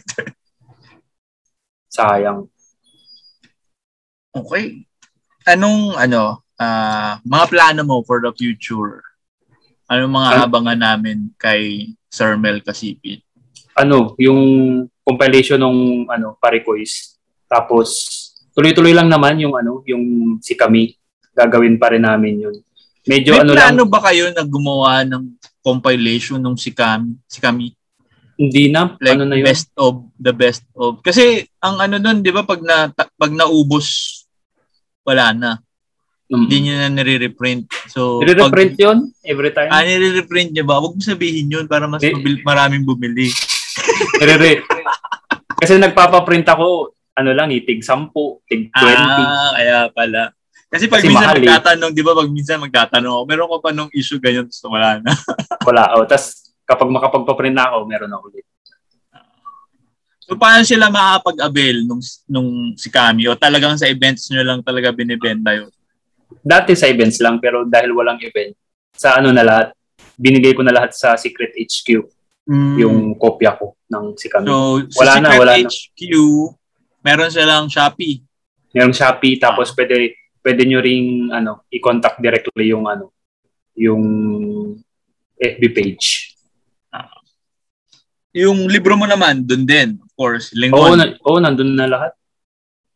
Speaker 2: sayang.
Speaker 1: Okay. Anong ano, ah mga plano mo for the future? Anong mga
Speaker 2: An-
Speaker 1: abangan namin kay Sir Mel Kasipit?
Speaker 2: Ano, yung compilation ng ano, Parikois. Tapos tuloy-tuloy lang naman yung ano, yung si kami. Gagawin pa rin namin yun. Medyo
Speaker 1: May
Speaker 2: ano lang,
Speaker 1: plano ba kayo na gumawa ng compilation ng si Kami? Si Kami?
Speaker 2: hindi na,
Speaker 1: Like
Speaker 2: ano na yun.
Speaker 1: best of the best of. Kasi ang ano nun, 'di ba pag na pag naubos wala na.
Speaker 2: Mm.
Speaker 1: Hindi niyo na nire-reprint. So
Speaker 2: Nire-reprint yun every time.
Speaker 1: Ah, nire-reprint niya ba? Huwag mo sabihin yun para mas
Speaker 2: Eh.
Speaker 1: mabil- maraming bumili.
Speaker 2: Nire- Kasi nagpapaprint ako, ano lang, eh, tig 10, tig 20.
Speaker 1: Ah, kaya pala. Kasi pag
Speaker 2: Kasi
Speaker 1: minsan
Speaker 2: mahal eh.
Speaker 1: magtatanong, di ba pag minsan magtatanong ako, meron ko pa nung issue ganyan, tapos wala na. [LAUGHS]
Speaker 2: Wala. O, tas kapag makapagpaprint na ako, meron ako ulit.
Speaker 1: So paano sila makakapag-avail nung, nung si Kami? O talagang sa events nyo lang talaga binibenta yun?
Speaker 2: Dati sa events lang, pero dahil walang event, sa ano na lahat, binigay ko na lahat sa Secret HQ, yung kopya ko ng si kami.
Speaker 1: So,
Speaker 2: Wala
Speaker 1: sa
Speaker 2: na, wala na.
Speaker 1: HQ, meron silang Shopee.
Speaker 2: Merong Shopee, tapos pwede, pwede nyo ring ano, i-contact directly yung ano, yung FB page.
Speaker 1: yung libro mo naman, dun din. Of course,
Speaker 2: Oo,
Speaker 1: Lingon.
Speaker 2: na, oo, nandun na lahat.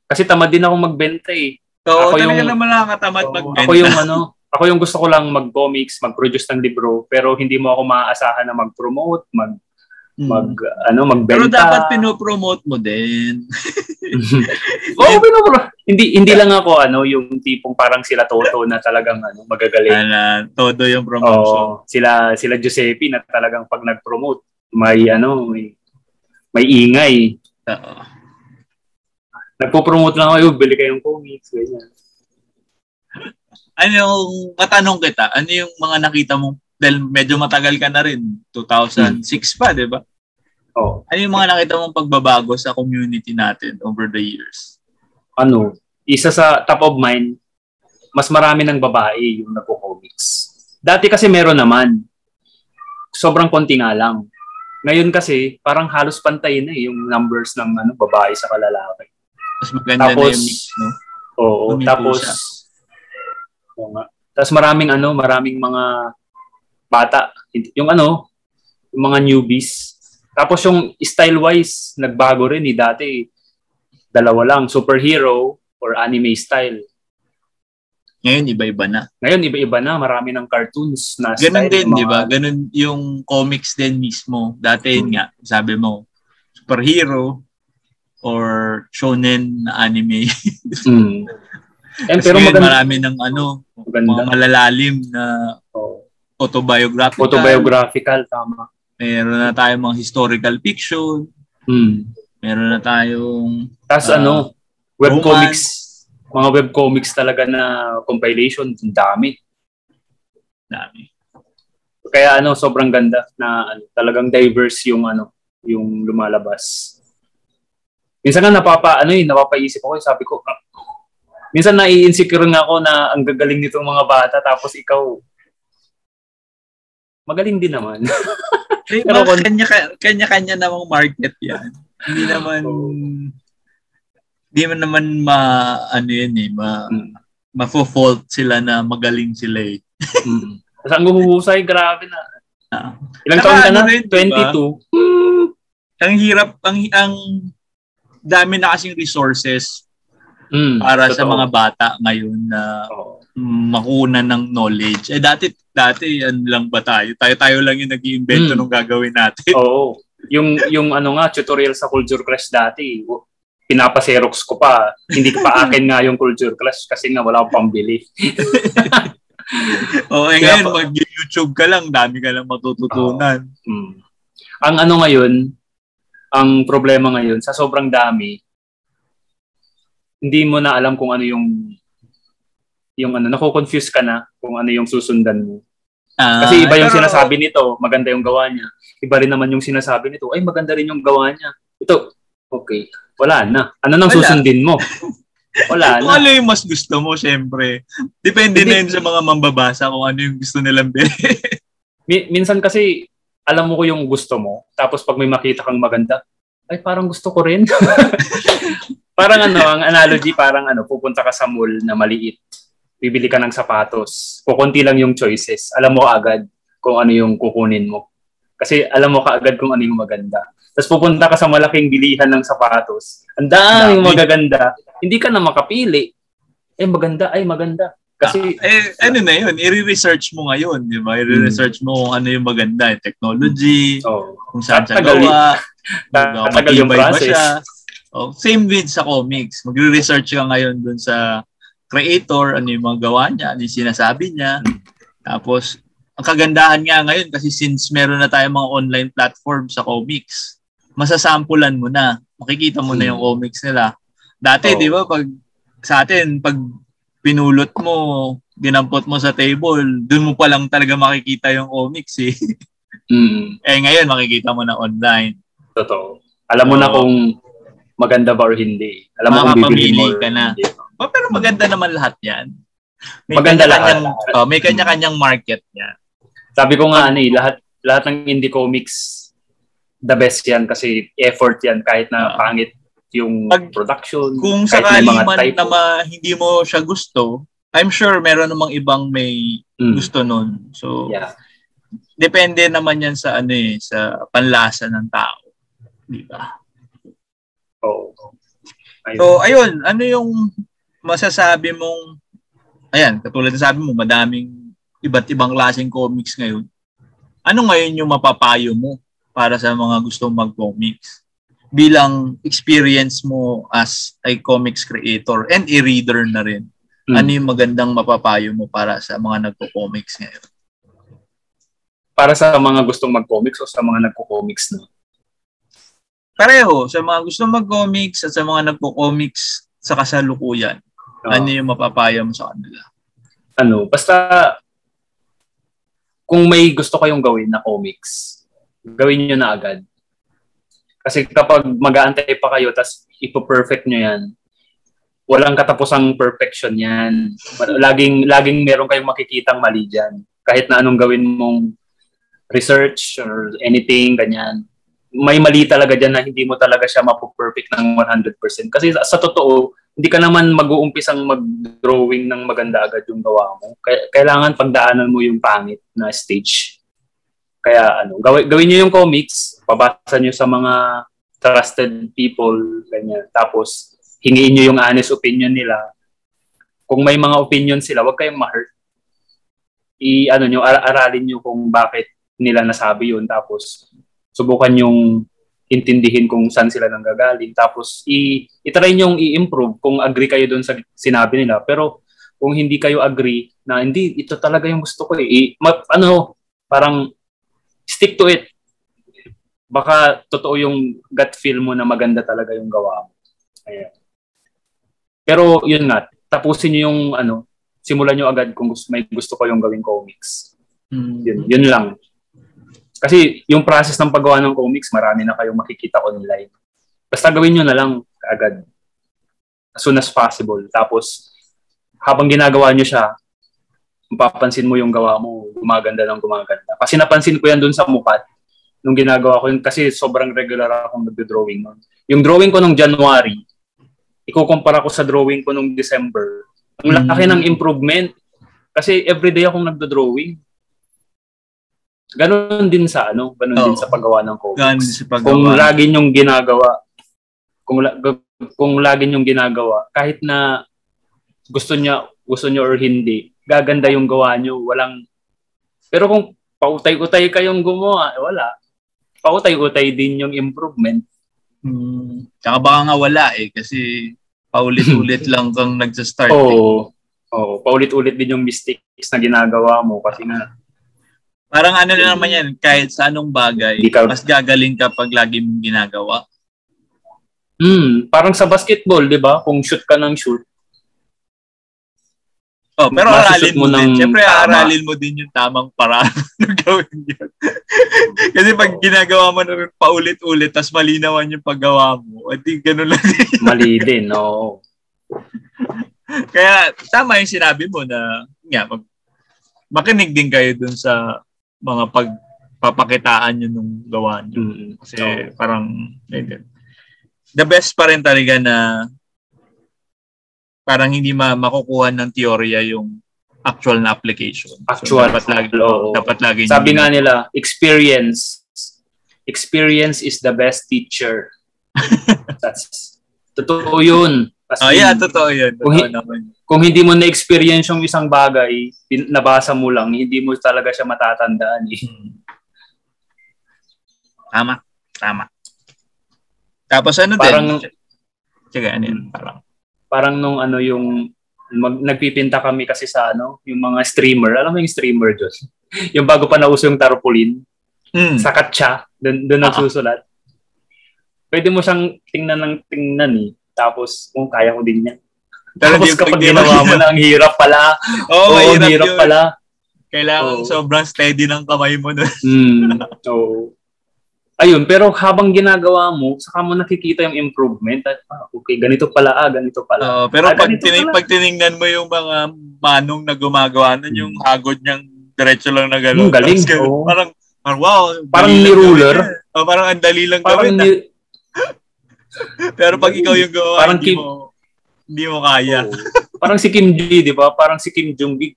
Speaker 2: Kasi tamad din ako magbenta eh.
Speaker 1: So,
Speaker 2: ako
Speaker 1: talaga
Speaker 2: yung-
Speaker 1: naman nakakatamad
Speaker 2: Oo,
Speaker 1: magbenta.
Speaker 2: ako yung ano, ako yung gusto ko lang mag-comics, mag-produce ng libro, pero hindi mo ako maaasahan na mag-promote, mag
Speaker 1: Hmm.
Speaker 2: mag ano, magbenta.
Speaker 1: Pero dapat pinopromote mo din. [LAUGHS]
Speaker 2: Oo, pinopro. Hindi hindi lang ako ano, yung tipong parang sila Toto na talagang ano, magagaling.
Speaker 1: Ana, todo yung promotion.
Speaker 2: Oo, sila sila Giuseppe na talagang pag nag-promote, may ano, may may ingay.
Speaker 1: Oo.
Speaker 2: Nagpo-promote lang ako, "Yo, bili kayong comics, ganyan.
Speaker 1: Ano yung, matanong kita, ano yung mga nakita mo, dahil medyo matagal ka na rin, 2006 pa, di ba?
Speaker 2: Oh,
Speaker 1: Ano yung mga nakita mong pagbabago sa community natin over the years?
Speaker 2: ano, isa sa top of mind, mas marami ng babae yung nagko-comics. Dati kasi meron naman. Sobrang konti nga lang. Ngayon kasi, parang halos pantay na eh, yung numbers ng ano, babae sa kalalaki.
Speaker 1: Mas maganda na
Speaker 2: Tapos,
Speaker 1: yung mix, no?
Speaker 2: Oo, tapos
Speaker 1: siya.
Speaker 2: Oo nga. Tapos maraming ano, maraming mga bata, yung ano, yung mga newbies. Tapos yung style-wise, nagbago rin eh. Dati, dalawa lang, superhero or anime style.
Speaker 1: Ngayon, iba-iba na.
Speaker 2: Ngayon, iba-iba na. Marami ng cartoons na
Speaker 1: Ganun
Speaker 2: style.
Speaker 1: din,
Speaker 2: mga-
Speaker 1: di ba? Ganun yung comics din mismo. Dati yun nga, sabi mo, superhero or shonen na anime. [LAUGHS]
Speaker 2: Mm. Eh,
Speaker 1: Tapos
Speaker 2: pero maganda.
Speaker 1: marami ng ano,
Speaker 2: maganda.
Speaker 1: mga malalalim na
Speaker 2: Oh,
Speaker 1: autobiographical.
Speaker 2: autobiographical, tama.
Speaker 1: Meron na tayong mga historical fiction.
Speaker 2: Mm.
Speaker 1: Meron na tayong
Speaker 2: Tapos
Speaker 1: Ah,
Speaker 2: ano, webcomics, mga webcomics talaga na compilation, ang dami.
Speaker 1: dami.
Speaker 2: Kaya ano, sobrang ganda na ano, talagang diverse yung ano, yung lumalabas. Minsan nga napapa ano yun, napapaisip ako, sabi ko, ah, minsan nai-insecure nga ako na ang gagaling nitong mga bata tapos ikaw magaling din naman. [LAUGHS]
Speaker 1: Eh,
Speaker 2: Pero kung-
Speaker 1: kanya, kanya-kanya namang market yan. Hindi [LAUGHS] naman, hindi man naman ma, ano yun eh, ma,
Speaker 2: Mm.
Speaker 1: mafo-fault sila na magaling sila eh.
Speaker 2: mm. Ang huhusay, grabe na.
Speaker 1: Ah.
Speaker 2: Ilang
Speaker 1: Saka
Speaker 2: taon ka
Speaker 1: ano
Speaker 2: na?
Speaker 1: diba?
Speaker 2: 22. Hmm.
Speaker 1: Ang hirap, ang, ang dami na kasing resources
Speaker 2: Mm,
Speaker 1: para sa
Speaker 2: totoo.
Speaker 1: mga bata ngayon na
Speaker 2: Oo.
Speaker 1: makunan ng knowledge. Eh dati, dati yan lang ba tayo? Tayo-tayo lang yung nag-iimbento
Speaker 2: Mm.
Speaker 1: nung gagawin natin.
Speaker 2: Oo. Yung yung ano nga tutorial sa Culture Clash dati, pinapa-xerox ko pa. Hindi ko pa [LAUGHS] akin nga yung Culture Clash kasi nga wala akong pambili. [LAUGHS]
Speaker 1: O eh, ngayon,
Speaker 2: pa-
Speaker 1: mag-YouTube ka lang, dami ka lang matututunan.
Speaker 2: Mm. Ang ano ngayon, ang problema ngayon, sa sobrang dami, hindi mo na alam kung ano yung yung ano, nako-confuse ka na kung ano yung susundan mo.
Speaker 1: Ah,
Speaker 2: Kasi iba yung
Speaker 1: pero-
Speaker 2: sinasabi nito, maganda yung gawa niya. Iba rin naman yung sinasabi nito, ay maganda rin yung gawa niya. Ito, okay, wala na. Ano nang
Speaker 1: Wala.
Speaker 2: susundin mo? [LAUGHS] Wala
Speaker 1: Kung
Speaker 2: na.
Speaker 1: ano yung mas gusto mo, syempre. Depende
Speaker 2: Hindi.
Speaker 1: na yun sa mga mambabasa kung ano yung gusto nilang bilhin. [LAUGHS]
Speaker 2: Mi- minsan kasi, alam mo ko yung gusto mo, tapos pag may makita kang maganda, ay parang gusto ko rin. [LAUGHS] parang ano, ang analogy, parang ano, pupunta ka sa mall na maliit. Bibili ka ng sapatos. Kukunti lang yung choices. Alam mo agad kung ano yung kukunin mo. Kasi alam mo kaagad kung ano yung maganda. Tapos pupunta ka sa malaking bilihan ng sapatos. Ang daming
Speaker 1: Dami.
Speaker 2: magaganda. Hindi ka na makapili. Eh maganda, ay maganda. Kasi
Speaker 1: eh, ano na yun, i-research mo ngayon, di ba? I-research mo kung ano yung maganda, yung technology,
Speaker 2: oh,
Speaker 1: kung saan siya gawa,
Speaker 2: tatagal yung process.
Speaker 1: siya. Oh, same with sa comics. Magre-research ka ngayon dun sa creator, ano yung mga gawa niya, ano yung sinasabi niya. Tapos, ang kagandahan nga ngayon kasi since meron na tayong mga online platform sa comics, masasampulan mo na. Makikita mo na yung
Speaker 2: Hmm.
Speaker 1: comics nila. Dati,
Speaker 2: Oo.
Speaker 1: di ba, pag sa atin, pag pinulot mo, ginampot mo sa table, dun mo pa lang talaga makikita yung comics eh.
Speaker 2: mm, [LAUGHS]
Speaker 1: eh ngayon, makikita mo na online.
Speaker 2: Totoo. Alam mo na
Speaker 1: Oo.
Speaker 2: kung maganda ba or hindi. Alam mo kung bibili mo
Speaker 1: Makakapamili
Speaker 2: or
Speaker 1: ka na.
Speaker 2: hindi.
Speaker 1: Oh, pero maganda naman lahat yan. May
Speaker 2: Maganda lahat.
Speaker 1: oh, may kanya-kanyang market yan.
Speaker 2: Sabi ko nga ano eh, lahat lahat ng indie comics the best yan kasi effort yan kahit na
Speaker 1: Oo.
Speaker 2: pangit yung
Speaker 1: Pag-
Speaker 2: production.
Speaker 1: Kung sakali man
Speaker 2: typo.
Speaker 1: na ma- hindi mo siya gusto, I'm sure meron namang ibang may
Speaker 2: Mm,
Speaker 1: gusto nun. So,
Speaker 2: yeah.
Speaker 1: depende naman yan sa ano eh, sa panlasa ng tao. Di ba?
Speaker 2: Oo. Ayun.
Speaker 1: So, ayun, ano yung masasabi mong, ayan, katulad ng sabi mo, madaming iba't ibang klaseng comics ngayon. Ano ngayon yung mapapayo mo para sa mga gustong mag-comics? Bilang experience mo as a comics creator and a reader na rin.
Speaker 2: Hmm.
Speaker 1: Ano yung magandang mapapayo mo para sa mga nagpo-comics ngayon?
Speaker 2: Para sa mga gustong mag-comics o sa mga nagko-comics na?
Speaker 1: Pareho, sa mga gustong mag-comics at sa mga nagpo-comics sa kasalukuyan.
Speaker 2: Ah.
Speaker 1: Ano yung mapapayo mo sa kanila?
Speaker 2: ano, basta kung may gusto kayong gawin na comics, gawin nyo na agad. Kasi kapag mag-aantay pa kayo, tas ipo-perfect nyo yan, walang katapusang perfection yan. Laging, laging meron kayong makikitang mali dyan. Kahit na anong gawin mong research or anything, ganyan. May mali talaga dyan na hindi mo talaga siya mapo-perfect ng 100%. Kasi sa, sa totoo, hindi ka naman mag-uumpisang mag-drawing ng maganda agad yung gawa mo. Kailangan pagdaanan mo yung pangit na stage. Kaya ano, gawin, gawin nyo yung comics, pabasa nyo sa mga trusted people, ganyan. Tapos, hingiin nyo yung honest opinion nila. Kung may mga opinion sila, huwag kayong ma-hurt. I, ano nyo, ar- aralin nyo kung bakit nila nasabi yun. Tapos, subukan yung intindihin kung saan sila nanggagaling. Tapos, i- itry nyong i-improve kung agree kayo doon sa sinabi nila. Pero, kung hindi kayo agree na hindi, ito talaga yung gusto ko eh. I- ma- ano, parang stick to it. Baka totoo yung gut feel mo na maganda talaga yung gawa mo. Ayan. Pero yun nga, tapusin niyo yung ano, simulan niyo agad kung gusto, may gusto ko yung gawing comics. Yun, yun lang. Kasi yung process ng paggawa ng comics, marami na kayong makikita online. Basta gawin nyo na lang agad. As soon as possible. Tapos, habang ginagawa nyo siya, mapapansin mo yung gawa mo, gumaganda ng gumaganda. Kasi napansin ko yan dun sa mukat nung ginagawa ko yun kasi sobrang regular akong nagdo-drawing nun. Yung drawing ko nung January, ikukumpara ko sa drawing ko nung December. Ang laki ng improvement. Kasi everyday akong nagdo-drawing. Ganon din sa ano, ganon
Speaker 1: Oo.
Speaker 2: din sa paggawa ng comics.
Speaker 1: Ganun sa
Speaker 2: Kung
Speaker 1: paggawa.
Speaker 2: lagi niyong ginagawa, kung la- kung lagi niyong ginagawa, kahit na gusto niya, gusto niyo or hindi, gaganda yung gawa niyo, walang Pero kung pautay-utay kayong gumawa, eh, wala. Pautay-utay din yung improvement.
Speaker 1: Hmm. Tsaka baka nga wala eh kasi paulit-ulit [LAUGHS] lang kang nagsa-start. eh.
Speaker 2: Oo. Oo, paulit-ulit din yung mistakes na ginagawa mo kasi nga
Speaker 1: Parang ano na naman yan, kahit sa anong bagay,
Speaker 2: ka-
Speaker 1: mas gagaling ka pag lagi mong ginagawa.
Speaker 2: Hmm, parang sa basketball, 'di ba? Kung shoot ka ng shoot,
Speaker 1: Oh, pero aralin mo,
Speaker 2: mo
Speaker 1: din. Siyempre, aralin mo din yung tamang paraan [LAUGHS] na gawin yun. [LAUGHS] Kasi pag ginagawa mo na paulit-ulit, tas malinawan yung paggawa mo, edi ganun lang. [LAUGHS]
Speaker 2: mali din, oo.
Speaker 1: Kaya tama yung sinabi mo na nga, mag, makinig din kayo dun sa mga pagpapakitaan nyo nung gawa nyo.
Speaker 2: Mm.
Speaker 1: Kasi
Speaker 2: Oo.
Speaker 1: parang like, the best pa rin talaga na parang hindi ma makukuha ng teorya yung actual na application.
Speaker 2: Actual,
Speaker 1: dapat lagi,
Speaker 2: oo.
Speaker 1: dapat lagi
Speaker 2: Sabi nga nila, experience. Experience is the best teacher. [LAUGHS] That's totoo yun. As
Speaker 1: Oh,
Speaker 2: in,
Speaker 1: yeah, totoo yun.
Speaker 2: Kung
Speaker 1: Totoo
Speaker 2: hi-
Speaker 1: naman.
Speaker 2: Kung hindi mo na-experience yung isang bagay, nabasa mo lang, hindi mo talaga siya matatandaan. Eh.
Speaker 1: Hmm. Tama. Tama. Tapos ano
Speaker 2: Parang-
Speaker 1: din? Sige, ano yun? Parang,
Speaker 2: Parang nung ano yung mag, nagpipinta kami kasi sa ano, yung mga streamer. Alam mo yung streamer, Diyos? [LAUGHS] yung bago pa nauso yung tarpaulin.
Speaker 1: mm,
Speaker 2: sa katsa, doon doon
Speaker 1: Ah.
Speaker 2: nagsusulat. Pwede mo siyang tingnan ng tingnan eh. Tapos, kung kaya ko din yan.
Speaker 1: Pero
Speaker 2: Tapos
Speaker 1: di-
Speaker 2: kapag ginawa mo na, ang hirap pala.
Speaker 1: Oo,
Speaker 2: Oo,
Speaker 1: mahirap
Speaker 2: ang hirap
Speaker 1: yun.
Speaker 2: pala.
Speaker 1: Kailangan
Speaker 2: Oo.
Speaker 1: sobrang steady ng kamay mo nun.
Speaker 2: Hmm. [LAUGHS] Oo. Ayun, pero habang ginagawa mo, saka mo nakikita yung improvement. At, ah, okay, ganito pala, ah, ganito pala.
Speaker 1: Oo, pero
Speaker 2: Ah,
Speaker 1: pag, tinig,
Speaker 2: pala.
Speaker 1: pag tinignan mo yung mga manong na gumagawa nun, yung hagod niyang diretso lang na gano'n.
Speaker 2: Hmm, galing,
Speaker 1: Tapos
Speaker 2: oo.
Speaker 1: Parang, parang wow.
Speaker 2: Parang ni-ruler.
Speaker 1: gawin yan. Oh, parang ang dali lang
Speaker 2: Parang,
Speaker 1: gawin. ah.
Speaker 2: ni- [LAUGHS]
Speaker 1: Pero pag ikaw yung gawa,
Speaker 2: Parang
Speaker 1: hindi
Speaker 2: Kim-
Speaker 1: mo, hindi mo kaya.
Speaker 2: Oo. parang si Kim Ji, di ba? Parang si Kim Jong-gi.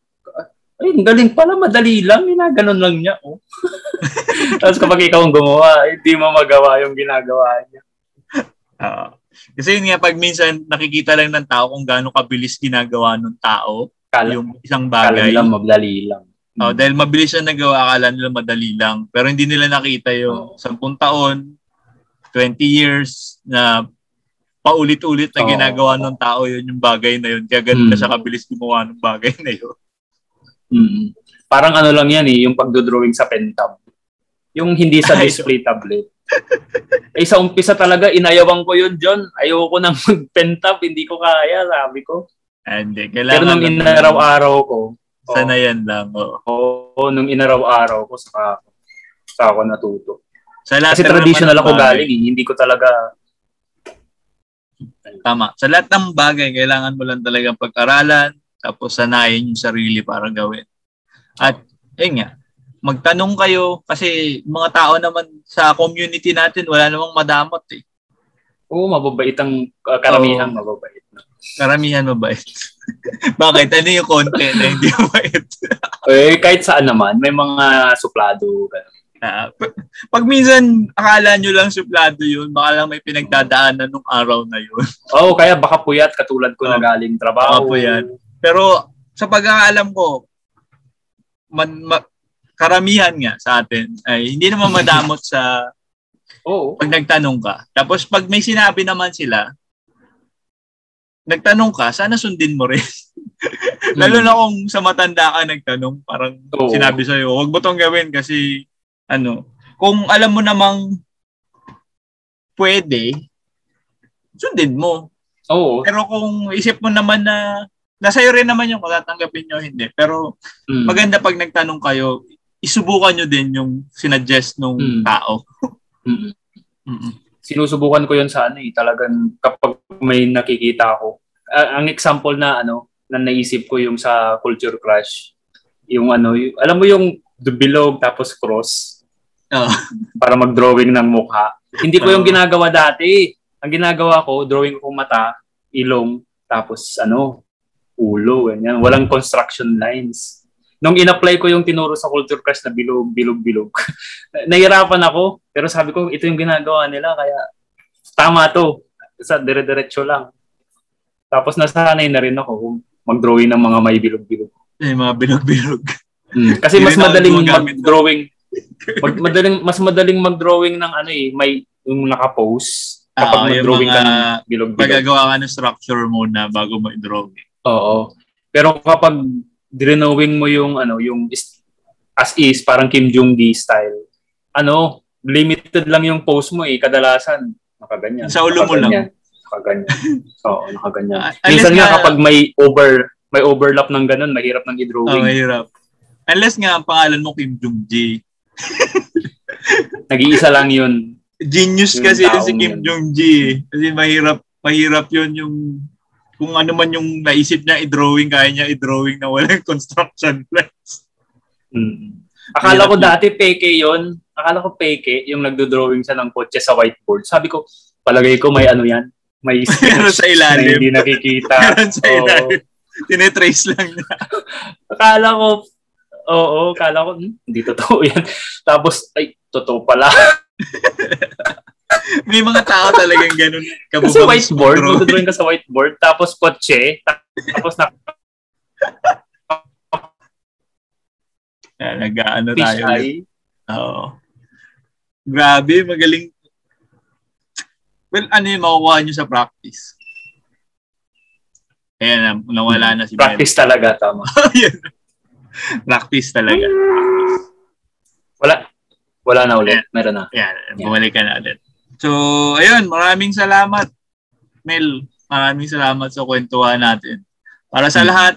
Speaker 2: ay, ang galing pala, madali lang, ginaganon lang niya. Oh. [LAUGHS] Tapos kapag ikaw ang gumawa, hindi mo magawa yung ginagawa niya.
Speaker 1: Uh, kasi yun nga, pag minsan nakikita lang ng tao kung gaano kabilis ginagawa ng tao
Speaker 2: Kala,
Speaker 1: yung isang bagay.
Speaker 2: kala nila madali lang.
Speaker 1: Oh, dahil mabilis siya nagawa, akala nila madali lang. Pero hindi nila nakita yung
Speaker 2: Oo.
Speaker 1: 10 taon, 20 years na paulit-ulit na ginagawa ng tao yun yung bagay na yun. Kaya ganun na
Speaker 2: Mm.
Speaker 1: siya kabilis gumawa ng bagay na yun.
Speaker 2: Mm. Parang ano lang yan eh, yung pagdodrawing sa pentab. Yung hindi sa
Speaker 1: Ay,
Speaker 2: display tablet. eh sa umpisa talaga, inayawan ko yun, John. Ayoko nang [LAUGHS] mag-pentab, hindi ko kaya, sabi ko.
Speaker 1: Ah, Hindi,
Speaker 2: Pero
Speaker 1: kailangan
Speaker 2: nung
Speaker 1: lang-
Speaker 2: inaraw-araw ko,
Speaker 1: Sanayan lang. Oh.
Speaker 2: oo, nung inaraw-araw ko, saka, saka ako natuto.
Speaker 1: Sa lahat
Speaker 2: Kasi traditional ako galing eh. Hindi ko talaga,
Speaker 1: Tama. Sa lahat ng bagay, kailangan mo lang talagang pag-aralan, tapos sanayin yung sarili para gawin. At, yun nga, magtanong kayo, kasi mga tao naman sa community natin, wala namang madamot eh.
Speaker 2: oo, mababait ang uh, karamihan,
Speaker 1: Oo.
Speaker 2: mababait.
Speaker 1: Karamihan mabait. [LAUGHS] Bakit? Ano yung konti na hindi mabait? [LAUGHS]
Speaker 2: Eh, kahit saan naman, may mga suplado. ganun.
Speaker 1: P- pag minsan akala nyo lang suplado yun, baka lang may pinagdadaanan nung araw na yun. [LAUGHS]
Speaker 2: Oo, kaya baka puyat katulad ko na
Speaker 1: Oo.
Speaker 2: galing trabaho.
Speaker 1: Baka puyat. Pero sa pagkakaalam ko, man, ma- karamihan nga sa atin ay hindi naman madamot sa [LAUGHS]
Speaker 2: Oo.
Speaker 1: pag nagtanong ka. Tapos pag may sinabi naman sila, nagtanong ka, sana sundin mo rin. [LAUGHS] Lalo na kung sa matanda ka nagtanong, parang
Speaker 2: Oo.
Speaker 1: sinabi sa'yo, huwag mo tong gawin kasi, ano, kung alam mo namang pwede, sundin mo.
Speaker 2: Oo.
Speaker 1: Pero kung isip mo naman na, nasa iyo rin naman yung kung tatanggapin nyo, hindi. Pero
Speaker 2: Mm.
Speaker 1: maganda pag nagtanong kayo, isubukan nyo din yung sinuggest nung
Speaker 2: Mm.
Speaker 1: tao.
Speaker 2: Mm. [LAUGHS]
Speaker 1: Mm-mm.
Speaker 2: Sinusubukan ko yun sa ano eh. Talagang kapag may nakikita ako. Ah, ang example na ano, na naisip ko yung sa Culture Crush. Yung ano, yung, alam mo yung bilog tapos cross
Speaker 1: Oo.
Speaker 2: para mag-drawing ng mukha. Hindi ko yung
Speaker 1: Oo.
Speaker 2: ginagawa dati. Ang ginagawa ko, drawing ko mata, ilong, tapos ano, ulo, ganyan. Walang construction lines. Nung in-apply ko yung tinuro sa Culture Crush na bilog, bilog, bilog, [LAUGHS] nahirapan ako. Pero sabi ko, ito yung ginagawa nila, kaya tama to. Sa dire-diretso lang. Tapos nasanay na rin ako mag-drawing ng mga may bilog-bilog.
Speaker 1: Yung mga bilog-bilog.
Speaker 2: Mm. Kasi mas madaling mag-drawing. Mag, madaling, mas madaling mag-drawing ng ano eh, may yung naka-pose kapag
Speaker 1: yung
Speaker 2: mag-drawing ka ng bilog-bilog.
Speaker 1: Magagawa ka ng structure muna bago mo i-draw.
Speaker 2: Oo. Pero kapag drawing mo yung ano, yung as is, parang Kim Jong-gi style, ano, limited lang yung pose mo eh, kadalasan. Nakaganyan.
Speaker 1: Sa ulo mo lang.
Speaker 2: Nakaganyan. [LAUGHS] Oo, nakaganyan.
Speaker 1: Unless
Speaker 2: Minsan nga
Speaker 1: nga-
Speaker 2: kapag may over may overlap ng ganun, mahirap nang
Speaker 1: Oh,
Speaker 2: i-drawing.
Speaker 1: mahirap. Unless nga ang pangalan mo Kim Jong-ji. [LAUGHS]
Speaker 2: Nag-iisa lang yun.
Speaker 1: Genius
Speaker 2: Yung
Speaker 1: kasi yun si Kim. Jong-ji. Kasi mahirap, mahirap yun yung kung ano man yung naisip niya i-drawing, kaya niya i-drawing na walang [LAUGHS] construction plans.
Speaker 2: Mm. Akala ko dati peke yon. Akala ko peke yung nagdo-drawing siya ng kotse sa whiteboard. Sabi ko, palagay ko may ano yan. May [LAUGHS]
Speaker 1: Meron sa
Speaker 2: na
Speaker 1: ilalim.
Speaker 2: hindi nakikita.
Speaker 1: Meron sa ilalim. Tinetrace lang niya.
Speaker 2: Akala ko, oo, akala ko, hmm, hindi totoo [LAUGHS] yan. Tapos, ay, totoo pala. [LAUGHS]
Speaker 1: May mga tao talagang ganun.
Speaker 2: Kasi whiteboard, magdodrawing ka sa whiteboard, tapos kotse, tapos na [LAUGHS]
Speaker 1: Kaya Nag-ano tayo. Oo. Grabe, magaling. Well, ano yung makukuha nyo sa practice? Ayan, na- nawala na si.
Speaker 2: Practice talaga, tama.
Speaker 1: Practice talaga. [LAUGHS]
Speaker 2: Wala. Wala na ulit. Meron na.
Speaker 1: Ayan, bumalik ka na ulit. So, ayun, maraming salamat, Mel. Maraming salamat sa kwentuhan natin. Para sa
Speaker 2: Hmm.
Speaker 1: lahat,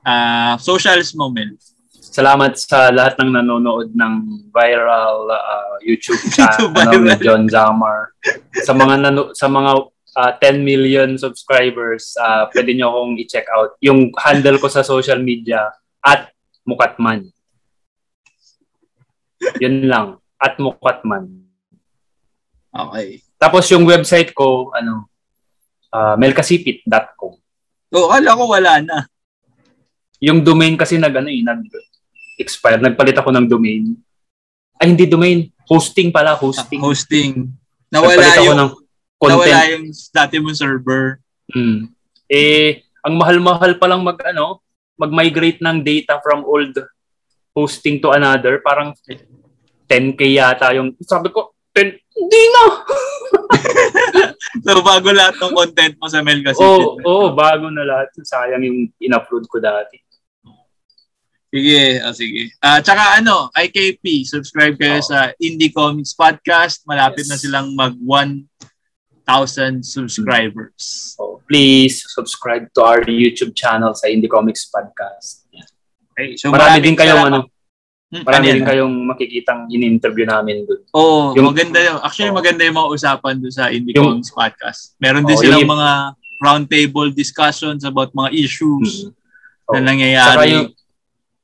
Speaker 1: ah socials mo, Mel.
Speaker 2: Salamat sa lahat ng nanonood ng viral uh, YouTube [LAUGHS] channel
Speaker 1: Viral.
Speaker 2: ni John Zamar. Sa mga nano- sa mga uh, 10 million subscribers, uh, pwede nyo akong i-check out. Yung handle ko sa social media, at Mukatman. Yun lang. At Mukatman.
Speaker 1: Okay.
Speaker 2: Tapos yung website ko, ano, uh, melkasipit.com.
Speaker 1: So, kala ko wala na.
Speaker 2: yung domain kasi nag ano eh, nag expire. Nagpalit ako ng domain. Ay, hindi domain. Hosting pala, hosting.
Speaker 1: Hosting. Nawala
Speaker 2: Nagpalit
Speaker 1: yung,
Speaker 2: ng content.
Speaker 1: nawala yung dati mong server.
Speaker 2: Hmm. Eh, ang mahal-mahal pa lang mag, ano, mag-migrate ng data from old hosting to another. Parang 10k yata yung, sabi ko, 10, hindi na! [LAUGHS]
Speaker 1: So, bago lahat ng content mo sa Mel kasi.
Speaker 2: Oo, oh, bago na lahat. Sayang yung in-upload ko dati.
Speaker 1: Sige, oh, sige. Ah, tsaka ano, IKP, subscribe kayo
Speaker 2: Oo.
Speaker 1: sa Indie Comics Podcast. Malapit
Speaker 2: Yes.
Speaker 1: na silang mag 1,000 subscribers.
Speaker 2: So, please subscribe to our YouTube channel sa Indie Comics Podcast.
Speaker 1: Okay, so
Speaker 2: Marami din kayong ano,
Speaker 1: Hmm,
Speaker 2: marami
Speaker 1: ano
Speaker 2: din kayong makikitang in-interview namin doon.
Speaker 1: Oo,
Speaker 2: Yung-
Speaker 1: maganda yun. Actually,
Speaker 2: Oo.
Speaker 1: maganda yung mga usapan doon sa Indie
Speaker 2: Yung-
Speaker 1: Comics Podcast. Meron din
Speaker 2: Oo,
Speaker 1: silang
Speaker 2: yung-
Speaker 1: mga roundtable discussions about mga issues
Speaker 2: Oo.
Speaker 1: na
Speaker 2: Saka
Speaker 1: nangyayari.
Speaker 2: yung,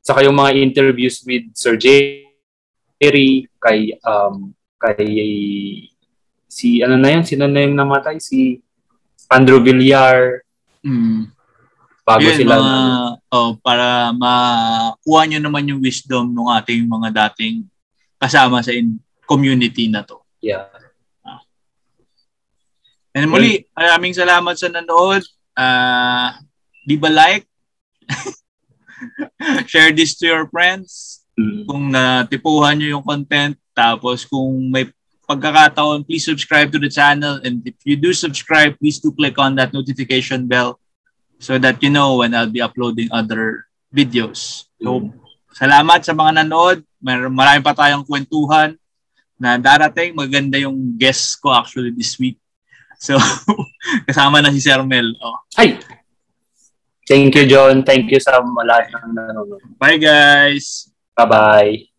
Speaker 2: saka yung mga interviews with Sir Jerry, kay, um, kay, si, ano na yun, sino na yung namatay? Si Andrew Villar,
Speaker 1: Mm.
Speaker 2: bago
Speaker 1: Yun,
Speaker 2: sila.
Speaker 1: mga,
Speaker 2: ano,
Speaker 1: oh, para makuha nyo naman yung wisdom ng ating mga dating kasama sa in- community na to.
Speaker 2: yeah.
Speaker 1: And muli, maraming salamat sa nanood. Ah, di ba like? [LAUGHS] Share this to your friends.
Speaker 2: Mm.
Speaker 1: Kung natipuhan nyo yung content. Tapos kung may pagkakataon, please subscribe to the channel. And if you do subscribe, please do click on that notification bell so that you know when I'll be uploading other videos. So, salamat sa mga nanood. Mer marami pa tayong kwentuhan na darating. Maganda yung guest ko actually this week. So, [LAUGHS] kasama na si Sir Mel. Oh.
Speaker 2: Ay! Thank you, John. Thank you sa lahat ng nanonood.
Speaker 1: Bye guys!
Speaker 2: Bye-bye.